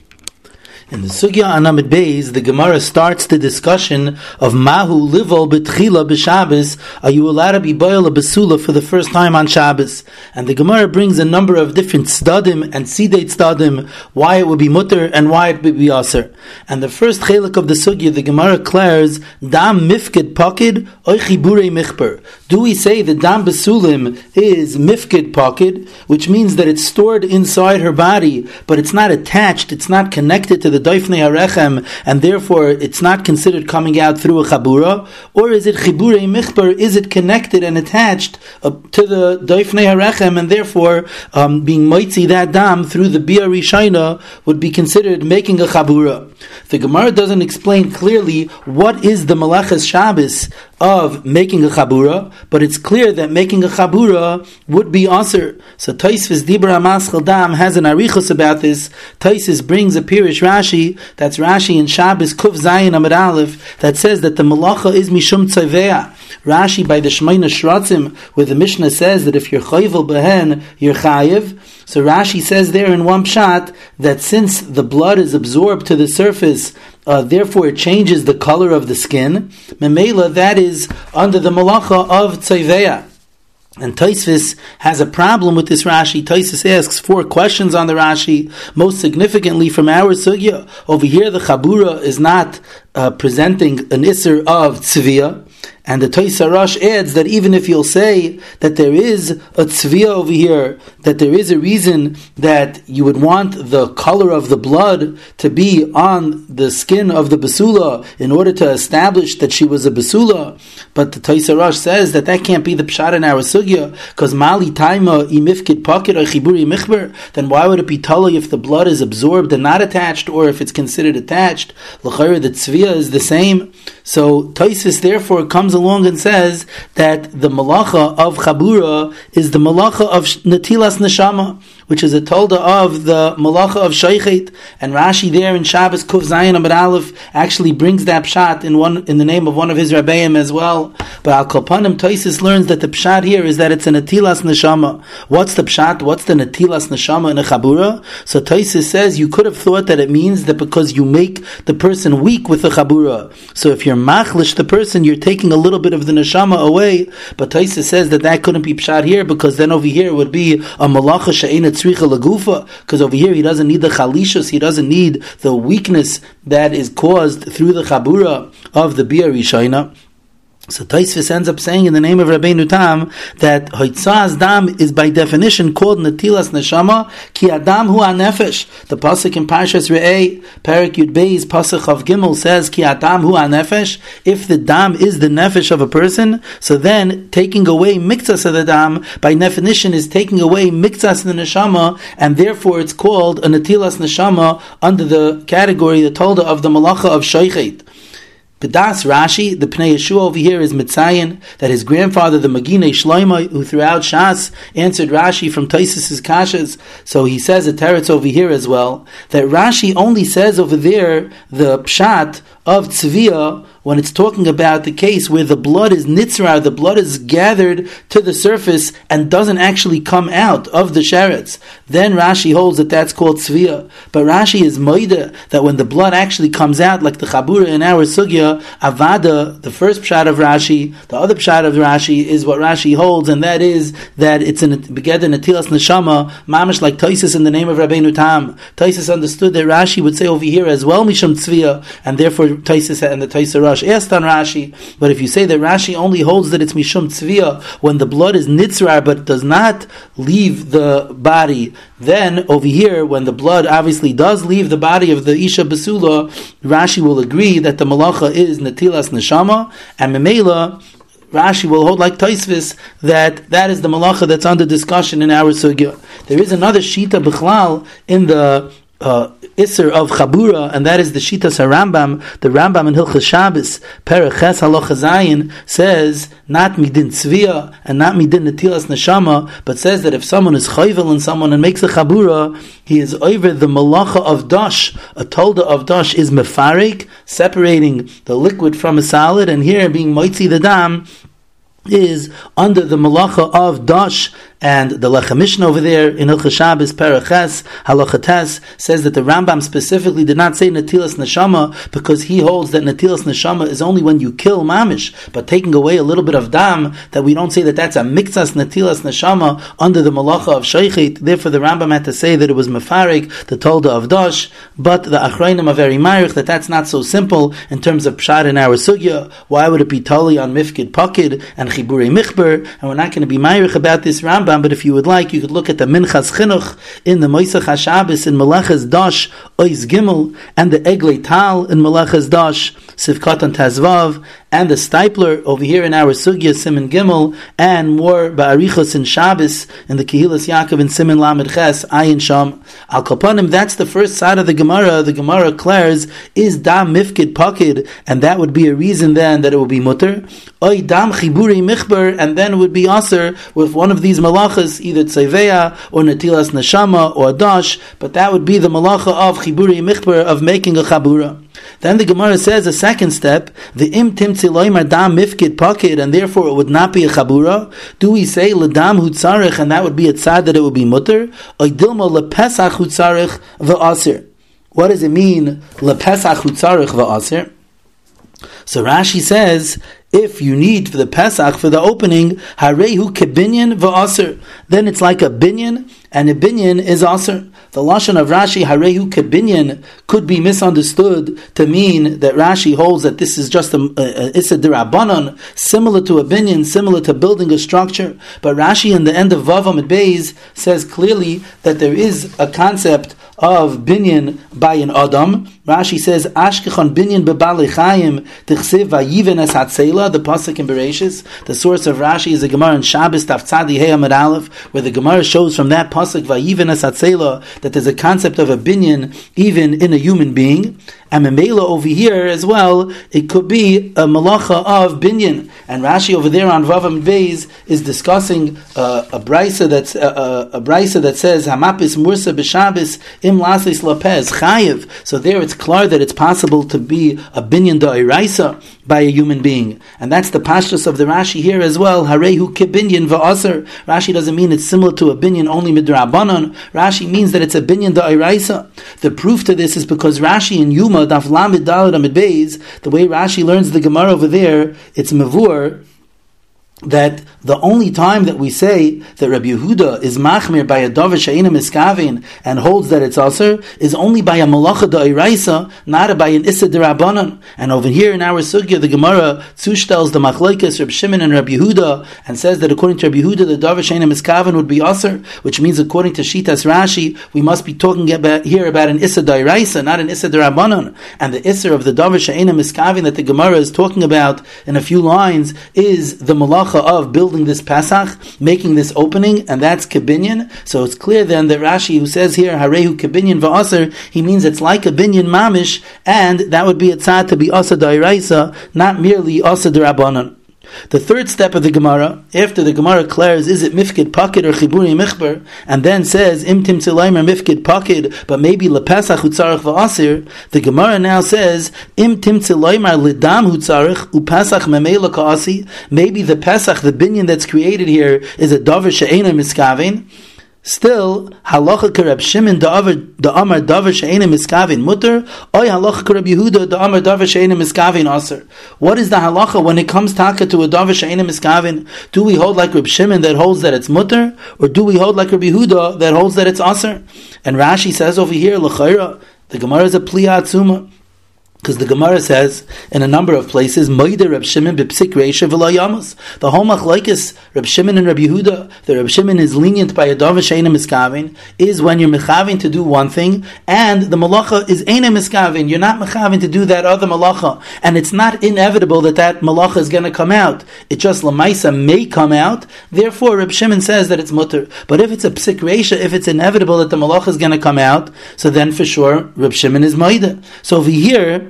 In the Sugya Anamid Beis, the Gemara starts the discussion of Mahu Livol B'Tchila B'Shabbos. Are you allowed to be boil Basula for the first time on Shabbos? And the Gemara brings a number of different stadim and sidate stadim, why it would be mutter and why it would be aser. And the first chelik of the Sugya, the Gemara declares, Dam Mifkid Pakid Oichibure Michper. Do we say that Dam Basulim is Mifkid Pakid, which means that it's stored inside her body, but it's not attached, it's not connected to the the doifnei harechem, and therefore it's not considered coming out through a chabura, or is it chibure michbar? Is it connected and attached uh, to the doifnei harechem, and therefore um, being moitzi that dam through the bia rishayna would be considered making a chabura? The Gemara doesn't explain clearly what is the malachas Shabbos of making a chabura, but it's clear that making a chabura would be aser. So Taisvis Dibra Maschal has an arichos about this. Taisvis brings a Pirish Rashi, that's Rashi in Shabbos Kuf Zayin Amid Aleph, that says that the malacha is Mishum Tzavea. Rashi by the Shemaina Shratzim, where the Mishnah says that if you're chayvel behen, you're chayiv. So Rashi says there in one shot that since the blood is absorbed to the surface, uh, therefore it changes the color of the skin. Memela, that is under the malacha of tzayveya. And Taisvis has a problem with this Rashi. Taisvis asks four questions on the Rashi. Most significantly, from our sugya over here, the Chabura is not uh, presenting an isser of tzviyah And the Toysarash adds that even if you'll say that there is a tzvia over here, that there is a reason that you would want the color of the blood to be on the skin of the basula in order to establish that she was a basula, but the Toysarash says that that can't be the pshat in our sugya, because mali taima imifkid pocket or chiburi michber, then why would it be tali if the blood is absorbed and not attached, or if it's considered attached? L'chayr, the is the same. So Taisis therefore comes along and says that the malacha of Chabura is the malacha of Natilas Neshama, which is a tolda of the malacha of Sheichet. And Rashi there in Shabbos Kuf Zayin Amid Aleph actually brings that pshat in one in the name of one of his rabbeim as well. But Al Kolpanim Taisis learns that the pshat here is that it's a Natilas Neshama. What's the pshat? What's the Natilas Neshama in a Chabura? So Taisis says you could have thought that it means that because you make the person weak with the Chabura. So if you're machlish the person, you're taking a little bit of the neshama away. But Taisa says that that couldn't be pshat here because then over here it would be a malacha she'ena tzricha lagufa because over here he doesn't need the chalishus, he doesn't need the weakness that is caused through the chabura of the bia rishayna. So Taisvis ends up saying in the name of Rabbeinu Tam that Hoitzaz Dam is by definition called Natilas Neshama Ki Adam Hu Anefesh. The pasuk in Parshas Re'ei Perik Yud Beis pasuk of Gimel says Ki Adam Hu Anefesh. If the Dam is the Nefesh of a person, so then taking away Mikzas of the Dam by definition is taking away Mikzas the Neshama, and therefore it's called a Natilas Neshama under the category the Tolda of the Malacha of Shoichet. Pedas Rashi, the Pnei Yeshua over here is Mitzayin, that his grandfather, the Magine Shloima, who throughout Shas answered Rashi from Taisus' Kashas, so he says a teretz over here as well, that Rashi only says over there the Pshat of Tzviyah when it's talking about the case where the blood is nitzra, the blood is gathered to the surface and doesn't actually come out of the sherets, then Rashi holds that that's called tzviyah. But Rashi is moida that when the blood actually comes out, like the chabura in our sugya, avada, the first pshat of Rashi, the other pshat of Rashi is what Rashi holds, and that is that it's in begeder natilas neshama, mamish like Taisus in the name of Rabbeinu Tam. Taisus understood that Rashi would say over here as well misham tzviyah, and therefore Taisus and the Taisa Rash asked on Rashi. But if you say that Rashi only holds that it's Mishum Tzviya when the blood is Nitzrar but does not leave the body, then over here, when the blood obviously does leave the body of the Isha Basula, Rashi will agree that the Malacha is Natilas Neshama, and Memela, Rashi will hold like Taisvis that that is the malacha that's under discussion in our sugya. There is another shita bichlal in the uh, Isser of Chabura, and that is the Shitas Rambam. The Rambam in Hilchas Shabbos, Pereches Halacha Zayin, says not midin tzvia and not midin netilas neshama, but says that if someone is chayvel on someone and makes a Chabura, he is over the malacha of dash. A tolda of dash is mefarik, separating the liquid from a solid, and here being moitzi the dam is under the malacha of dash and the Lechem over there in Hilchah Shabbos Paraches Halachates says that the Rambam specifically did not say Natilas Neshama because he holds that Natilas Neshama is only when you kill Mamish, but taking away a little bit of dam that we don't say that that's a Mikzas Natilas Neshama under the Malacha of Sheikhit. Therefore, the Rambam had to say that it was Mefarik, the Tolda of Dosh, but the Achrayim are very Myrich that that's not so simple in terms of Pshad in our Sugya. Why would it be Tali on Mifkid Pakid and Chibure Michber? And we're not going to be Myrich about this Rambam Rambam, but if you would like, you could look at the Minchas Chinuch in the Moisach HaShabbos in Melechas Dosh, Ois Gimel, and the Eglei Tal in Melechas Dosh, Sivkat and Tazvav, and the Steipler over here in our Sugya Simon Gimel, and more Ba'arichos in Shabbos in the Kehilas Yaakov in Simon Lamed Ches Ayin Sham Al Kapanim. That's the first side of the Gemara. The Gemara declares is Dam Mifkid Pakid, and that would be a reason then that it would be mutter. Oy Dam Chiburi Michber, and then would be aser with one of these malachas, either Tzeveya or Natilas Neshama or Dash, but that would be the malacha of Chiburi Michber of making a Chabura. Then the Gemara says a second step, the im timtzi loimar dam mifkid pakid, and therefore it would not be a chabura. Do we say ledam hutzarich, and that would be a tzad that it would be mutter? Oidilma lepesach hutzarich v'asir. What does it mean lepesach hutzarich v'asir? So Rashi says if you need for the Pesach for the opening, harehu kebinyan va'aser, then it's like a binyan, and a binyan is aser. The lashon of Rashi harehu kebinyan could be misunderstood to mean that Rashi holds that this is just a, a, a issa derabanan, similar to a binyan, similar to building a structure. But Rashi in the end of Vavam Beis says clearly that there is a concept of binyan by an adam. Rashi says, Ashkechon binyan bebale chayim tichsev vayiven es hatzela, the pasuk in Bereshis. The source of Rashi is the Gemara in Shabbos Taf Tzadi Hey Aleph, where the Gemara shows from that pasuk vayiven es hatzela that there's a concept of a binyan even in a human being. And Memela over here as well, it could be a malacha of binyan. And Rashi over there on Vavam Beis is discussing uh, a brisa that's uh, uh a brisa that says Hamapis Mursa b'Shabbos im lasis lapez chayiv. So there it's clear that it's possible to be a binyan da'iraisa by a human being, and that's the pashtus of the Rashi here as well. Harehu kibinyan va'aser. Rashi doesn't mean it's similar to a binyan only midrabanon. Rashi means that it's a binyan da'iraisa. The proof to this is because Rashi in Yuma Daf Lamid Dalad Amid Beis, the way Rashi learns the Gemara over there, it's mavur that the only time that we say that Rabbi Yehuda is machmir by a davar she'ina miskavin and holds that it's aser is only by a malacha da'iraisa, not by an issa derabanan. And over here in our sugya, the Gemara zustells the machlekes Rabbi Shimon and Rabbi Yehuda and says that according to Rabbi Yehuda, the davar she'ina miskavin would be aser, which means according to Shitas Rashi, we must be talking about here about an issa da'iraisa, not an issa derabanan. And the issa of the davar she'ina miskavin that the Gemara is talking about in a few lines is the malacha of building this Pesach, making this opening, and that's Kabinyan. So it's clear then that Rashi, who says here, Harehu Kabinyan va'aser, he means it's like a binyan mamish, and that would be a tzad to be asa dairaisa, not merely asa derabanan. The third step of the Gemara, after the Gemara declares, is it mifkid pakid or chiburi michber, and then says, im tim or mifkid pakid, but maybe lepesach utzarech v'asir, the Gemara now says, im tim lidam utzarech, upesach memela ka'asi, maybe the pesach, the binyan that's created here, is a davar she'ena miskavin, Still, halacha kerab Shimon the Amar davar she'ena miskavin mutter, oy halacha kerab Yehuda the Amar davar she'ena miskavin aser. What is the halacha when it comes taka to a davar she'ena miskavin? Do we hold like Reb Shimon that holds that it's mutter, or do we hold like Reb Yehuda that holds that it's aser? And Rashi says over here, l'chayra, the Gemara is a pliya atzuma. Because the Gemara says in a number of places, Reb Shimon The whole machlekes Reb Shimon and Reb Yehuda, the Reb Shimon is lenient by a dov she'ena miskavin, is when you're mechavin to do one thing, and the malacha is ena miskavin. You're not mechavin to do that other malacha, and it's not inevitable that that malacha is going to come out. It just lamaisa may come out. Therefore, Reb Shimon says that it's mutter. But if it's a psik reisha, if it's inevitable that the malacha is going to come out, so then for sure Reb Shimon is moide. So over here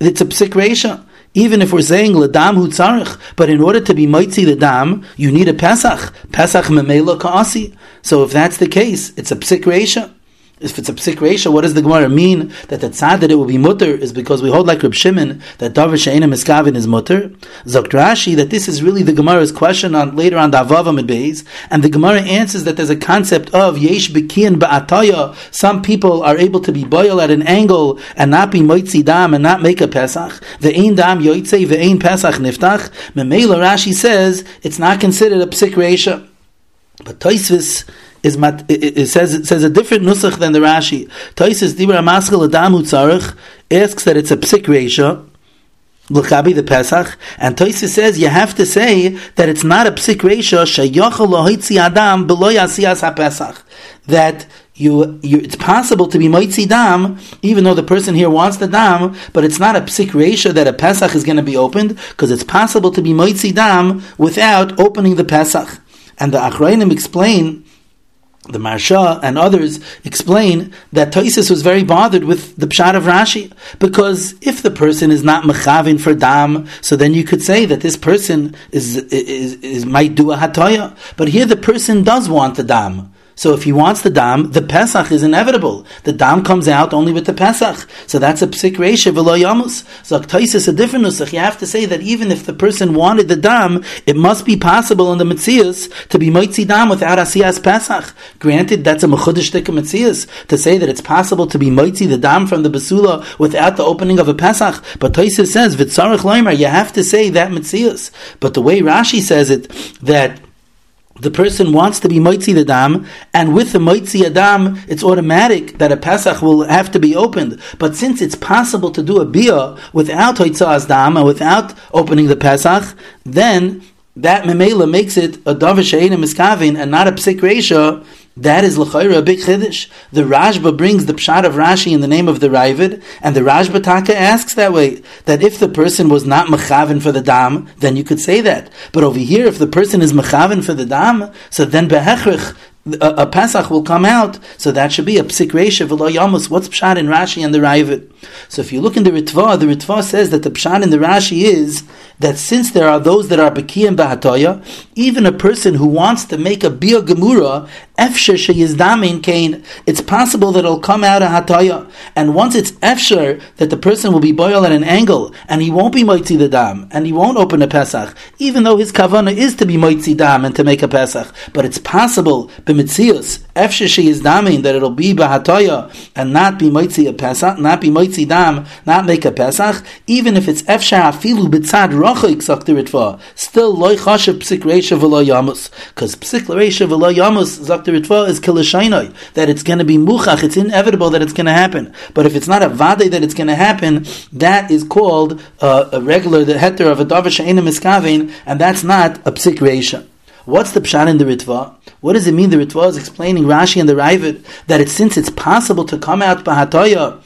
it's a psik reisha. Even if we're saying ladam hu tzarich, but in order to be mitzi the dam, you need a pesach. Pesach memela kaasi. So if that's the case, it's a psik reisha if it's a psik ratio, what does the Gemara mean that the tzad that it will be mutter is because we hold like Reb Shimon that davar she'ena miskavin is mutter? Zokt Rashi that this is really the Gemara's question on later on the Avavam Beis, and the Gemara answers that there's a concept of yesh bekian ba'ataya. Some people are able to be boil at an angle and not be moitzi dam and not make a pesach. The ein dam yoitze ve'ein pesach niftach. Memela Rashi says it's not considered a psik ratio. But Toisvis is mat, it, it, says it says a different nusach than the Rashi. Toises dibra maskal adam tzarich asks that it's a psik ratio. L'chabi the Pesach, and Toysi says you have to say that it's not a psik ratio sheyachol lohoitzi adam below yasiyas ha-Pesach. That you, you, it's possible to be moitzi dam, even though the person here wants the dam, but it's not a psik ratio that a Pesach is going to be opened, because it's possible to be moitzi dam without opening the Pesach. And the Achrayim explain the Marsha and others explain that Taisus was very bothered with the pshat of Rashi because if the person is not mechavin for dam, so then you could say that this person is, is, is might do a hataya. But here the person does want the dam. So if he wants the dam, the Pesach is inevitable. The dam comes out only with the Pesach. So that's a psik reisha v'lo yamus. So is a different nusach. You have to say that even if the person wanted the dam, it must be possible in the Metzias to be moitzi dam without asiyas Pesach. Granted, that's a mechudish Metzias to say that it's possible to be moitzi the dam from the basula without the opening of a Pesach. But Taisa says, v'tzarech loimer, you have to say that Metzias. But the way Rashi says it, that the person wants to be moitzi the dam, and with the moitzi adam, it's automatic that a Pesach will have to be opened. But since it's possible to do a bia without hoitzaz dam and without opening the Pesach, then that memela makes it a davish miskavin and not a psik that is l'chayra a big chiddush. The Rashba brings the pshat of Rashi in the name of the Ravid, and the Rashba Taka asks that way that if the person was not mechaven for the dam, then you could say that. But over here, if the person is mechaven for the dam, so then behechrich a, a, Pesach will come out, so that should be a psik v'lo yamus. What's pshat in Rashi and the Ravid? So if you look in the Ritva, the Ritva says that the pshat in the Rashi is that since there are those that are baki and Bahatoya, even a person who wants to make a Bia Gemura, Efsher Sheyizdamin Kain, it's possible that it'll come out a Hatoya. And once it's Efsher, that the person will be boiled at an angle, and he won't be Moitzi the Dam, and he won't open a Pesach, even though his Kavana is to be Moitzi Dam and to make a Pesach. But it's possible, B'mitzius, Efsher Sheyizdamin, that it'll be Bahatoya, and not be Moitzi a Pesach, not be Moitzi Dam, not make a Pesach, even if it's Efsher Afilu B'tzad rachik sagt the Still loy chashav psik reisha v'lo yamus. Because psik reisha v'lo yamus, the Ritva, is kilashainoi. That it's going to be muchach. It's inevitable that it's going to happen. But if it's not a vade that it's going to happen, that is called uh, a regular, the heter of a davar she'ena miskavin, and that's not a psik reisha. What's the pshat in the Ritva? What does it mean the Ritva is explaining Rashi and the Ravid that it's since it's possible to come out bahatoya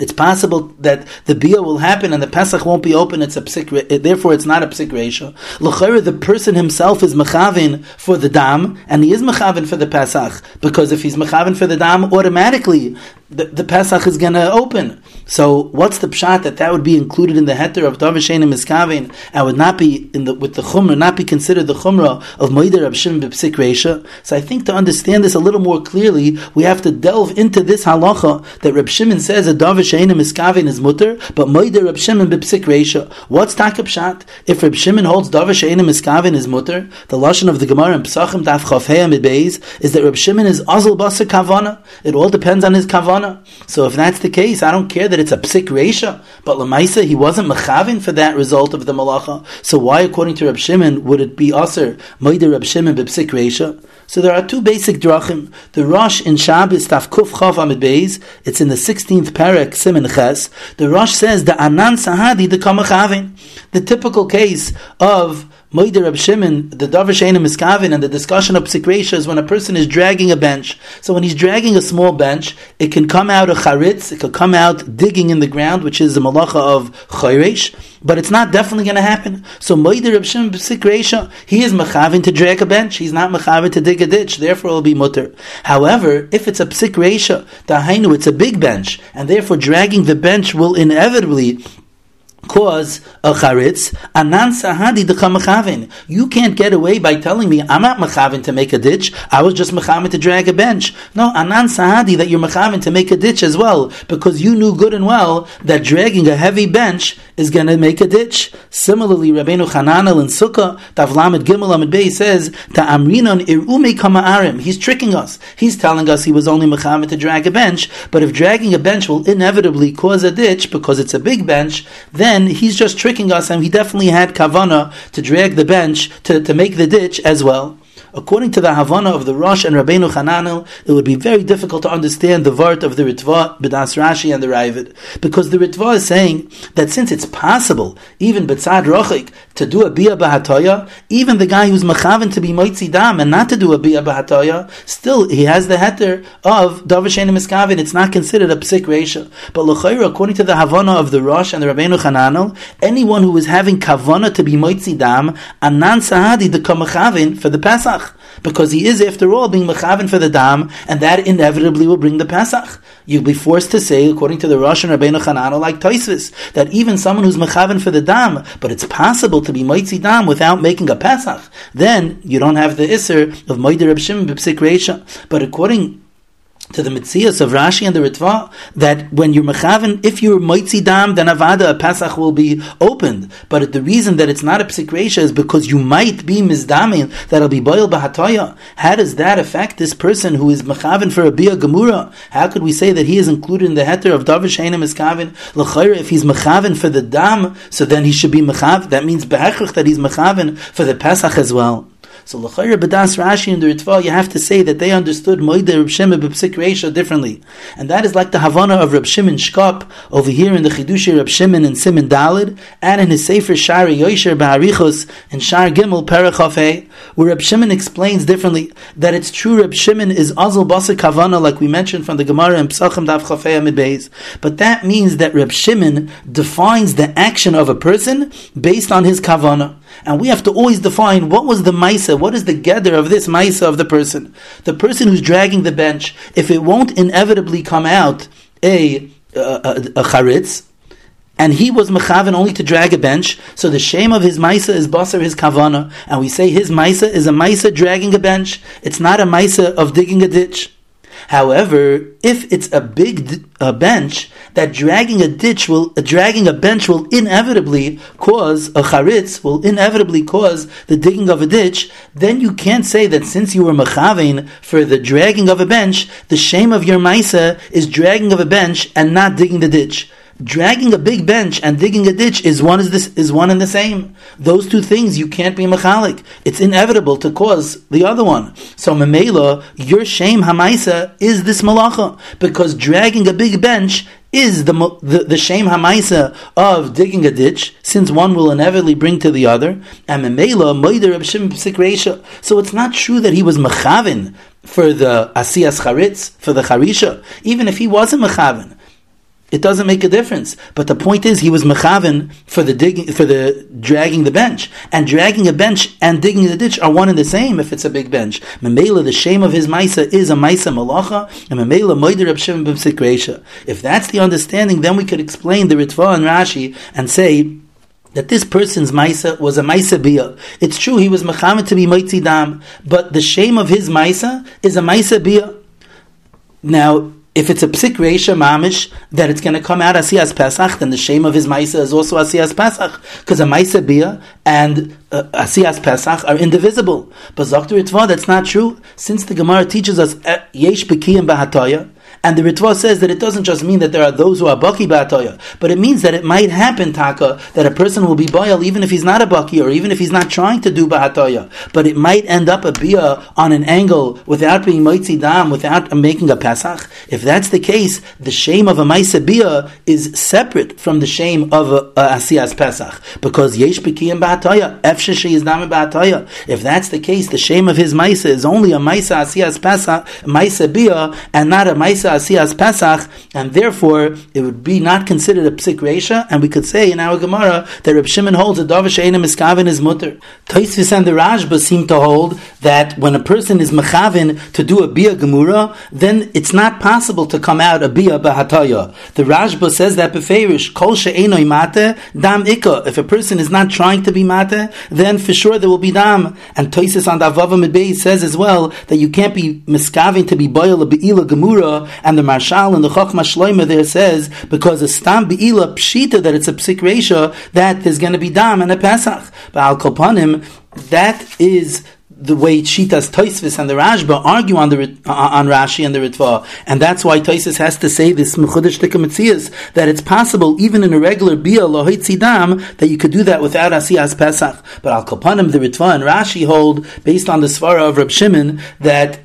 it's possible that the bia will happen and the Pesach won't be open. It's a psik, therefore it's not a psik ratio. L'chayr, the person himself is mechavin for the dam, and he is mechavin for the Pesach because if he's mechavin for the dam, automatically the, the Pesach is going to open. So what's the pshat that that would be included in the heter of Davashen and Miskavin and would not be in the with the chumrah, not be considered the chumrah of Moider Rab Shimon B'Psik Reisha? So I think to understand this a little more clearly, we have to delve into this halacha that Rab Shimon says that Davashen and Miskavin is mutter, but Moider Rab Shimon B'Psik Reisha. What's taka pshat? If Rab Shimon holds Davashen and Miskavin is mutter, the lashon of the Gemara in Pesachim Daf Chafheya Midbeis is that Rab Shimon is Azal Basa Kavana. It all depends on his kavana. So if that's the case, I don't care that it's a psik reisha, but lemaisa he wasn't mechavin for that result of the malacha. So why, according to Reb Shimon, would it be aser moider Reb Shimon b'psik reisha? So there are two basic drachim. The Rosh in Shabbos Taf Kuf Chav Amid Beis. It's in the sixteenth parak Simin Ches. The Rosh says the Anan Sahadi the Kamachavin. The typical case of Moider Rab Shimon, the Davar Sheinim Miskavin, and the discussion of Psikresha is when a person is dragging a bench. So when he's dragging a small bench, it can come out a charitz, it can come out digging in the ground, which is the malacha of chayresh, but it's not definitely going to happen. So Moider Rab Shimon Psikresha, he is mechavin to drag a bench, he's not mechavin to dig a ditch, therefore it will be mutter. However, if it's a Psikresha, Dahainu, it's a big bench, and therefore dragging the bench will inevitably cause a charitz, anan sahadi chamachavin. You can't get away by telling me I'm not machavin to make a ditch. I was just machavin to drag a bench. No, anan sahadi that you're machavin to make a ditch as well because you knew good and well that dragging a heavy bench is going to make a ditch. Similarly, Rabbeinu Chananel in Sukkah, Tavlamed Gimel Amid Bey says, Ta'amrinon irume kama'arim. He's tricking us. He's telling us he was only machavin to drag a bench, but if dragging a bench will inevitably cause a ditch because it's a big bench, then then he's just tricking us, and he definitely had kavana to drag the bench to, to make the ditch as well. According to the Havana of the Rosh and Rabbeinu Hananel, it would be very difficult to understand the Vart of the Ritva, B'das Rashi, and the Ravid, because the Ritva is saying that since it's possible, even B'tzad Rochik, to do a Bia Bahatoya, even the guy who's Machavin to be Moitzi Dam and not to do a Bia Bahatoya, still he has the heter of Davashen Miskavin, it's not considered a Psik Reisha. But L'chayra, according to the Havana of the Rosh and the Rabbeinu Hananel, anyone who is having Kavana to be Moitzi Dam, Anan Sahadi, the Kamachavin for the Pesach, Pesach because he is, after all, being mechaven for the dam, and that inevitably will bring the Pesach. You'll be forced to say, according to the and Rabbeinu Chanano, like Toisvis, that even someone who's mechaven for the dam, but it's possible to be moitzi dam without making a Pesach, then you don't have the isser of moider Reb Shimon But according to the Mitzias of Rashi and the Ritva that when you're mechaven, if you're moitzi dam, then avada a Pesach will be opened. But the reason that it's not a psikresha is because you might be mizdamin that'll be boiled bahatoya. How does that affect this person who is mechaven for a bia gemura? How could we say that he is included in the heter of davish heinim iskaven l'chayr if he's mechaven for the dam, so then he should be mechav. That means behechrich that he's mechaven for the Pesach as well. So l'chayr b'das Rashi and the Ritva, you have to say that they understood Moide Reb Shimon b'psik Reisha differently, and that is like the Havana of Reb Shimon Shkop over here in the Chidushi Reb Shimon and Simon Dalid, and in his Sefer Shaarei Yosher Ba'arichos and Shar Gimel Perachafei, where Reb Shimon explains differently that it's true Reb Shimon is Azul Basik Havana, like we mentioned from the Gemara in Psachim Daf Chafei Amid but that means that Reb Shimon defines the action of a person based on his Kavana. And we have to always define what was the Maisa, what is the gather of this Maisa of the person. The person who's dragging the bench, if it won't inevitably come out a, a, a, a charitz, and he was mechaven only to drag a bench. So the shame of his maisa is basar his kavana, and we say his maisa is a maisa dragging a bench. It's not a maisa of digging a ditch. However, if it's a big uh, bench, that dragging a ditch will, uh, dragging a bench will inevitably cause a charitz, will inevitably cause the digging of a ditch, then you can't say that since you were mechavein for the dragging of a bench, the shame of your maisa is dragging of a bench and not digging the ditch dragging a big bench and digging a ditch is one is this is one and the same. Those two things you can't be mechalik. It's inevitable to cause the other one. So memela, your shame hamaisa is this malacha because dragging a big bench is the the, the shame hamaisa of digging a ditch, since one will inevitably bring to the other. And memela moider of shim So it's not true that he was mechavin for the asiyas charitz for the charisha, even if he wasn't mechavin. It doesn't make a difference. But the point is, he was mechaven for the digging, for the dragging the bench, and dragging a bench and digging the ditch are one and the same. If it's a big bench, Memela, the shame of his maisa is a maisa malacha, and Memela moider. If that's the understanding, then we could explain the Ritva and Rashi and say that this person's maisa was a maisa bia. It's true he was mechamed to be moitzi dam, but the shame of his maisa is a maisa bia. Now, if it's a psik reisha mamish that it's going to come out asiyas pesach, then the shame of his maisa is also asiyas pesach because a maisa bia and uh, asiyas pesach are indivisible. But Dr. Ritva, that's not true. Since the Gemara teaches us eh, yesh bekiyim bahatoya, and the Ritva says that it doesn't just mean that there are those who are baki batoya, but it means that it might happen, taka, that a person will be boil even if he's not a baki or even if he's not trying to do bahatoya. But it might end up a bia on an angle without being moitzi dam, without making a pesach. If that's the case, the shame of a maisa bia is separate from the shame of a, asiyas pesach because yesh b'kiyim batoya, efsheshi is dam batoya. If that's the case, the shame of his maisa is only a maisa asiyas pesach, maisa bia, and not a maisa Asiyas Pesach, and therefore it would be not considered a psik reisha, and we could say in our Gemara that Reb Shimon holds a Dovish Einim Iskavin is mutter. Toisvis and the Rashba seem to hold that when a person is mechavin to do a bia gemura, then it's not possible to come out a bia bahataya. The Rashba says that beferish kol she'enoi mate dam ikka. If a person is not trying to be mate, then for sure there will be dam. And Toisis on Davava Medbei says as well that you can't be miskavin to be boil a beila gemura and the Marshal and the Chochma Shloima there says because a stam beila pshita that it's a psik reisha that there's going to be dam and a pesach. But al kopanim that is the way Shitas Toisvis and the Rashba argue on the uh, on Rashi and the Ritva, and that's why Toisvis has to say this Mechudesh Tikamitzias that it's possible even in a regular Bia Lohit Sidam that you could do that without Asiyas Pesach. But Al Kopanim, the Ritva and Rashi hold based on the Svara of Rab Shimon that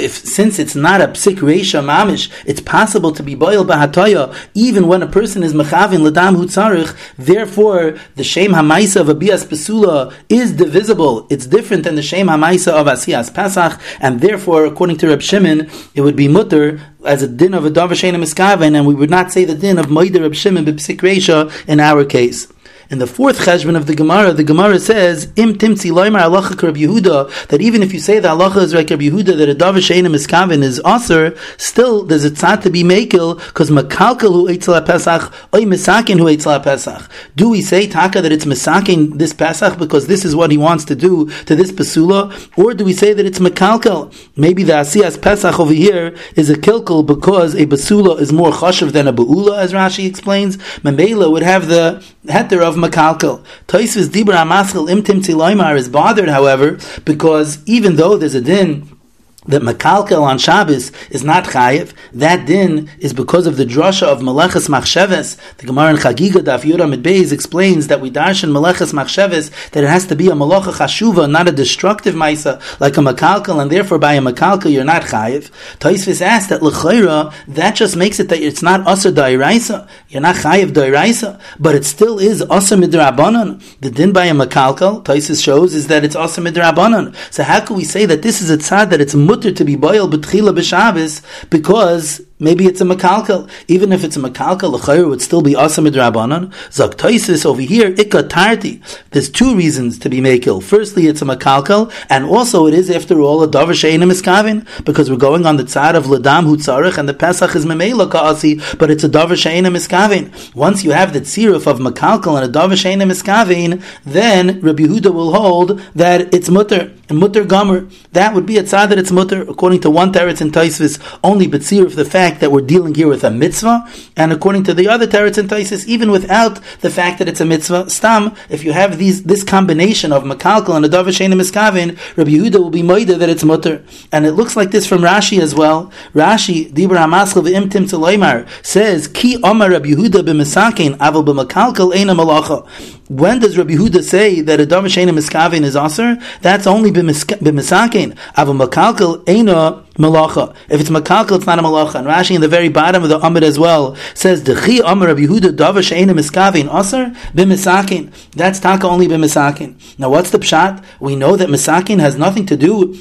if since it's not a psik reisha mamish, it's possible to be boil bahatoya even when a person is mechavin ladam hutzarich. Therefore, the shame hamaisa of a bias pesula is divisible. It's different than the shame hamaisa of asiyas pasach, and therefore, according to Reb Shimon, it would be mutter as a din of a sheina miskaven, and we would not say the din of moider Reb Shimon b'psik reisha in our case. In the fourth cheshbon of the Gemara, the Gemara says, Im halacha Yehuda, that even if you say the halacha is like Rabbi Yehuda, that a davar she'enim miskavin is aser, still there's a tzad to be makel, because makalkel hu eitzel pesach, oy misakin hu eitzel pesach. Do we say, Taka, that it's misakin this Pesach because this is what he wants to do to this Pasula, or do we say that it's makalkel? Maybe the Asiyas Pesach over here is a kilkel because a Basula is more chashav than a Ba'ula, as Rashi explains. Mamela would have the heter of makalkel. Toisvis Dibra Amaskal Imtim Tziloimar is bothered, however, because even though there's a din that Makalkel on Shabbos is not chayiv. That din is because of the drasha of Meleches Machsheves. The Gemara in Chagiga Daf Yura Beis explains that we darshan Meleches Machsheves that it has to be a Malacha Chashuva, not a destructive Maisa like a Makalkel, and therefore by a Makalkel you're not chayiv. Taisvis asked that L'chayra, that just makes it that it's not Aser Dairaisa. You're not chayiv Dairaisa, but it still is Aser Midrabanan. The din by a Makalkel, Taisvis shows, is that it's Aser Midrabanan. So how can we say that this is a tzad that it's mutter to be boil betchila b'Shabbos because maybe it's a makalkal. Even if it's a makalkal, the would still be awesome midrabanan. Zaktoisis over here, ikka tarti. There's two reasons to be makil. Firstly, it's a makalkal, and also it is, after all, a davar she'ena miskavin, because we're going on the tzad of ladam hu tzarech, and the pesach is memela ka'asi, but it's a davar she'ena miskavin. Once you have the tziruf of makalkal and a davar she'ena miskavin, then Rabbi Yehuda will hold that it's mutter, and mutter gomer. That would be a tzad that it's mutter, according to one teretz in Taisvis, only betzir of the fact that we're dealing here with a mitzvah, and according to the other teretz in Taisis, even without the fact that it's a mitzvah, stam, if you have these this combination of makalkal and a davar shein miskavin, Rabbi Yehuda will be moida that it's mutter. And it looks like this from Rashi as well. Rashi, Dibra Hamaschel v'imtim tzeloimar, says, Ki Omar Rabbi Yehuda b'misakin, aval b'makalkal eina malacha. When does Rabbi Yehuda say that a davar shein miskavin is aser? That's only b'misakin. Aval makalkal eina malacha. If it's makalkal, it's not a malacha. And Rashi in the very bottom of the Amid as well says, Dechi Amar Rabbi Yehuda Dava She'ena Miskavin Aser B'misakin. That's taka only b'misakin. Now what's the pshat? We know that misakin has nothing to do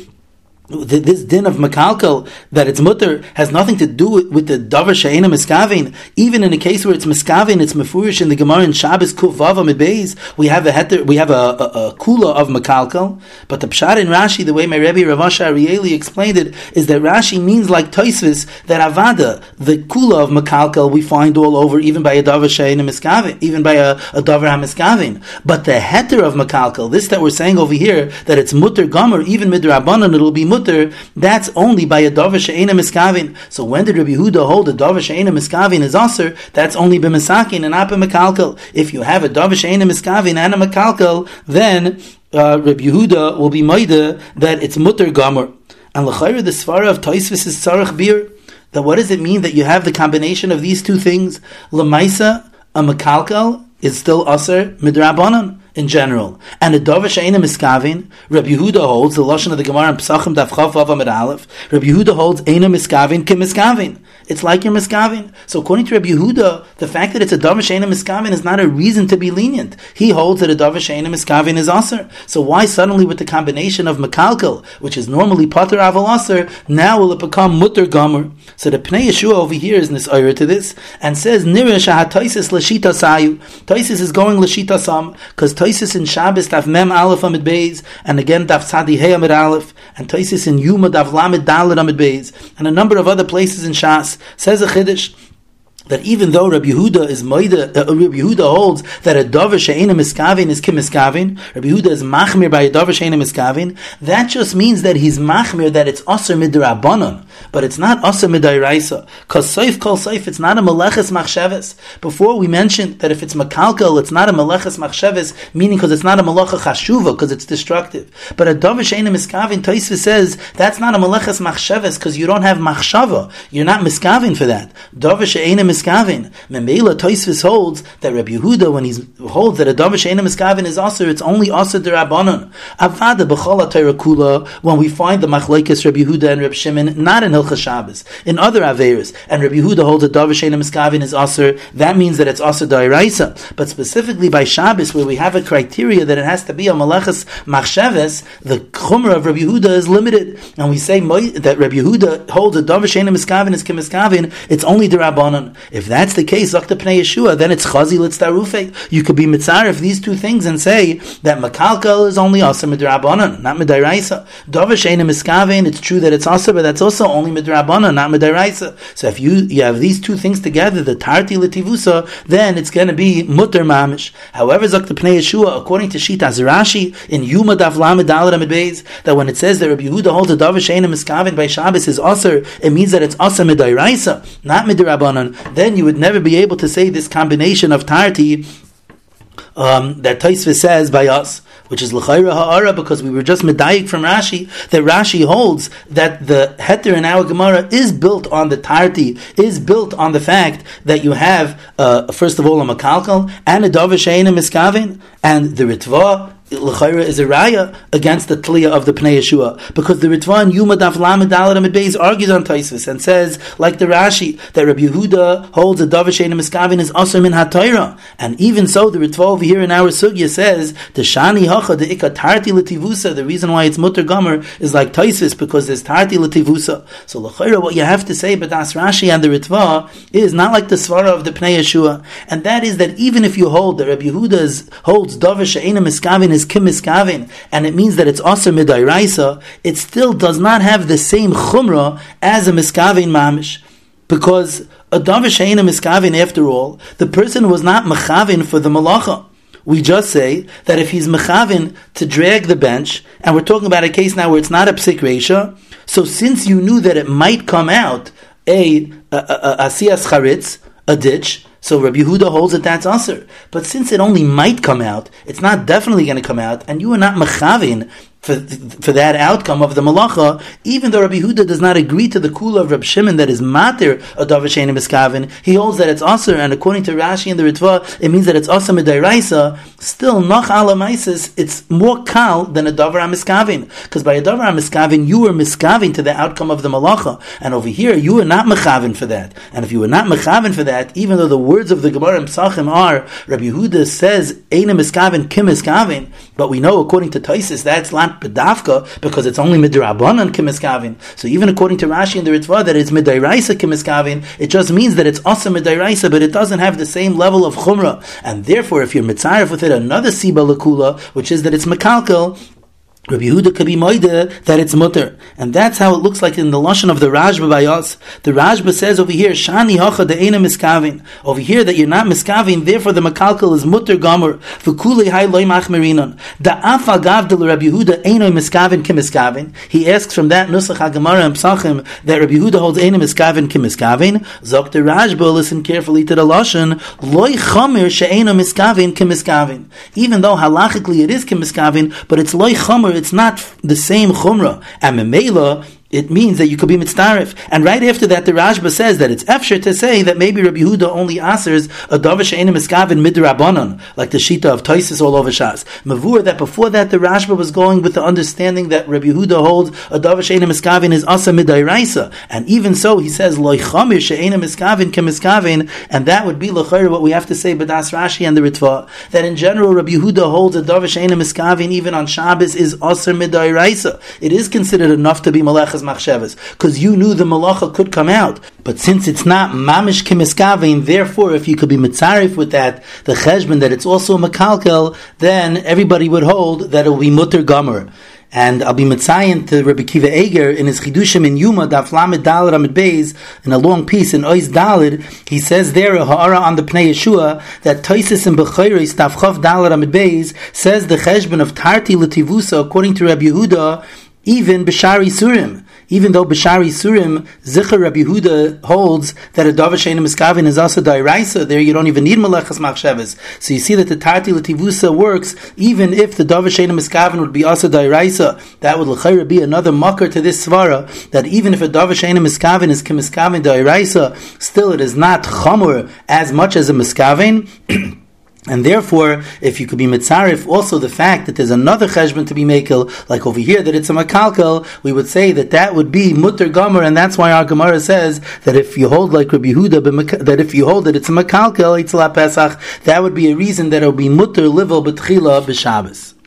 this din of makalkal that it's mutter has nothing to do with, the davar she'ena miskavin. Even in a case where it's miskavin, it's mefurish in the Gemara in Shabbos kuf vava mibeis. We have a heter, we have a, a, a, kula of makalkal. But the pshat in Rashi, the way my Rebbe Ravasha Arieli explained it, is that Rashi means like Toisvis that avada the kula of makalkal we find all over, even by a davar she'ena miskavin, even by a, a davar hamiskavin. But the heter of makalkal, this that we're saying over here, that it's mutter gomer, even midrabanan, it'll be mutter mutter, that's only by a davar she'ena miskavin. So when did Rabbi Yehuda hold a davar she'ena miskavin is aser? That's only b'misakin and not b'mekalkel. If you have a davar she'ena miskavin and a mekalkel, then uh, Rabbi Yehuda will be maida that it's mutter gomer. And l'chayr the svara of Taisvis is tzarech bir. That what does it mean that you have the combination of these two things? Lamaisa, a mekalkel is still aser midrabanan in general. And the Dovish She'ena Miskavin, Rabbi Yehuda holds, the Lashon of the Gemara in Pesachim Daf Chav Vav Amid Aleph, Rabbi Yehuda holds Eina Miskavin Kim Miskavin. It's like your Miskavin. So according to Rabbi Yehuda, the fact that it's a Dovish She'ena Miskavin is not a reason to be lenient. He holds that a Dovish She'ena Miskavin is Aser. So why suddenly with the combination of Mekalkel, which is normally Pater Aval Aser, now will it become Mutter Gomer? So the Pnei Yeshua over here is Nisayr to this, and says, Nira Taisis Lashita Sayu. Taisis is going Lashita Sam, because Taisis in Shabbos Daf Mem Aleph Amid Beis, and again Daf Tzadi Hey Amid Aleph, and Taisis in Yuma Daf Lamed Dalit Amid Beis, and a number of other places in Shas, says a Chiddush, that even though Rabbi Yehuda is Maida, uh, Rabbi Yehuda holds that a davar she'ena miskavin is kim miskavin, Rabbi Yehuda is machmir by a davar she'ena miskavin, that just means that he's machmir that it's aser midrabanon, but it's not aser midairaisa. Because seif kol seif, it's not a meleches machsheves. Before we mentioned that if it's makalkal, it's not a meleches machsheves, meaning because it's not a melecha chashuva, because it's destructive. But a davar she'ena miskavin, Taisva says that's not a meleches machsheves because you don't have machshava. You're not miskavin for that. Davar she'ena miskavin. Memela Toisvis holds that Rabbi Yehuda, when he holds that a davar she'ena miskavin is aser, it's only aser derabanan. Avada b'chol kula. When we find the machlekes Rabbi Yehuda and Rabbi Shimon, not in Hilchas Shabbos, in other Averis, and Rabbi Yehuda holds that Davar Sheina Miskavin is Aser, that means that it's Aser Dairaisa. But specifically by Shabbos, where we have a criteria that it has to be a Malachas Machsheves, the Chumrah of Rabbi Yehuda is limited. And we say that Rabbi Yehuda holds that Davar Sheina Miskavin is Kimiskavin, it's only the Rabbanon. If that's the case, Zakta Yeshua, then it's Chazi Litzdarufe. You could be Mitzar if these two things and say that Makalkal is only Aser Midrabanon, not Midairaisa. Davar Sheina Miskavin, it's true that it's Aser, but that's also only Midrabanon, not Midairaisa. So if you, you have these two things together, the Tarti Litivusa, then it's going to be Mutter Mamish. However, Zakta Yeshua, according to Shita Rashi in Yuma Daf that when it says that Rabbi Yehuda holds a Davar Sheina Miskavin by Shabbos is Aser, it means that it's Aser Midairaisa, not Midrabanon. Then you would never be able to say this combination of Tarti um, that Taisva says by us, which is l'chayra ha'ara, because we were just medayik from Rashi, that Rashi holds that the heter in our Gemara is built on the tarti, is built on the fact that you have, uh, first of all, a makalkal, and a dovashayin miskavin, and the ritva l'chayra is a raya against the tliya of the Pnei Yeshua because the Ritvan Yuma Daf Lamed Dalet Amid Beis argues on Taisvis and says like the Rashi that Rabbi Yehuda holds a Davashein Miskavin is also min hatayra and even so the Ritva over here in our sugya says the Shani Hacha the Ikka Tarti Lativusa the reason why it's Mutter Gomer is like Taisvis because there's Tarti Lativusa. So l'chayra what you have to say but that's Rashi and the Ritva is not like the Svara of the Pnei Yeshua. And that is that even if you hold that Rabbi Yehuda holds Davashein Miskavin is kimiskavin, and it means that it's also midairaisa, it still does not have the same chumrah as a miskavin mamish, because a davish a miskavin after all, the person was not mechavin for the malacha. We just say that if he's mechavin to drag the bench, and we're talking about a case now where it's not a psik resha, so since you knew that it might come out a, a, charitz, a ditch, so Rabbi Yehuda holds that that's usher. But since it only might come out, it's not definitely going to come out, and you are not mechavin for, for that outcome of the malacha, even though Rabbi Huda does not agree to the kula of Rabbi Shimon that is matir a davashenim miskavin, he holds that it's aser, and according to Rashi and the Ritva, it means that it's aser midairaisa. Still, noch alamaisis, it's more kal than a davar miskavin, because by a davar miskavin, you were miskavin to the outcome of the malacha, and over here you were not mechavin for that. And if you were not mechavin for that, even though the words of the Gemara Psachim are Rabbi Huda says eina miskavin kim miskavin, but we know according to Taisis that's not bedavka because it's only midrabanan kimiskavin. So even according to Rashi and the Ritva that it's midairaisa kimiskavin, it just means that it's also midairaisa, but it doesn't have the same level of chumrah. And therefore, if you're mitzaref with it another siba lakula, which is that it's mekalkel, Rabbi Yehuda could be moide that it's mutter, and that's how it looks like in the lashon of the Rashba by us. The Rashba says over here, "Shani hacha de ena miskavin." Over here, that you're not miskavin, therefore the makalkal is mutter gomer. V'kulei hay loy machmerinon. Da afa gav de Rabbi Yehuda ena miskavin kimiskavin. He asks from that nusach hagemara and psachim that Rabbi Yehuda holds ena miskavin kimiskavin. Zok the Rashba, listen carefully to the lashon loy chomer she'ena miskavin kimiskavin. Even though halachically it is kimiskavin, but it's loy chomer it's not the same chumrah. And memela, it means that you could be mitzaref. And right after that, the Rashba says that it's efsher to say that maybe Rabbi Yehuda only asers a davar she'enim miskavin midrabanon, like the shita of Taisis all over Shas. Mavur that before that the Rashba was going with the understanding that Rabbi Yehuda holds a davar she'enim miskavin is asa midairaisa, and even so he says loichamir she'enim miskavin kemiskavin, and that would be lechayr what we have to say b'das Rashi and the Ritva that in general Rabbi Yehuda holds a davar she'enim miskavin even on Shabbos is asa midairaisa. It is considered enough to be malach machshavas, because you knew the malacha could come out. But since it's not mamish kimiskavin, therefore, if you could be mitzarif with that, the cheshbon that it's also makalkel, then everybody would hold that it will be mutter gomer. And I'll be mitzayin to Rabbi Kiva Eiger in his Chidushim in Yuma, Daf Lamed Daled Amid Beis, in a long piece in Ois Daled, he says there, a ha'ara on the Pnei Yeshua, that Toisis and Bechayris, Daf Chav Daled Amid Beis, says the cheshbon of Tarti Lativusa, according to Rabbi Yehuda, even Bishari Surim. Even though Bishari Surim, Zichar Rabbi Yehuda holds that a Dava Sheina Miskavin is also Dairaisa, there you don't even need Malachas Machshavas. So you see that the Tati Lativusa works, even if the Dava Sheina Miskavin would be also Dairaisa, that would L'chaira be another mucker to this Svara, that even if a Dava Sheina Miskavin is Kimiskavin Dairaisa, still it is not Chamur as much as a Miskavin. And therefore, if you could be mitzarif, also the fact that there's another cheshbon to be makel, like over here that it's a makalkel, we would say that that would be mutter gomer, and that's why our Gemara says that if you hold like Rabbi Yehuda, that if you hold that it's a makalkel, it's la pesach, that would be a reason that it would be mutter livel betchila b'Shabbos.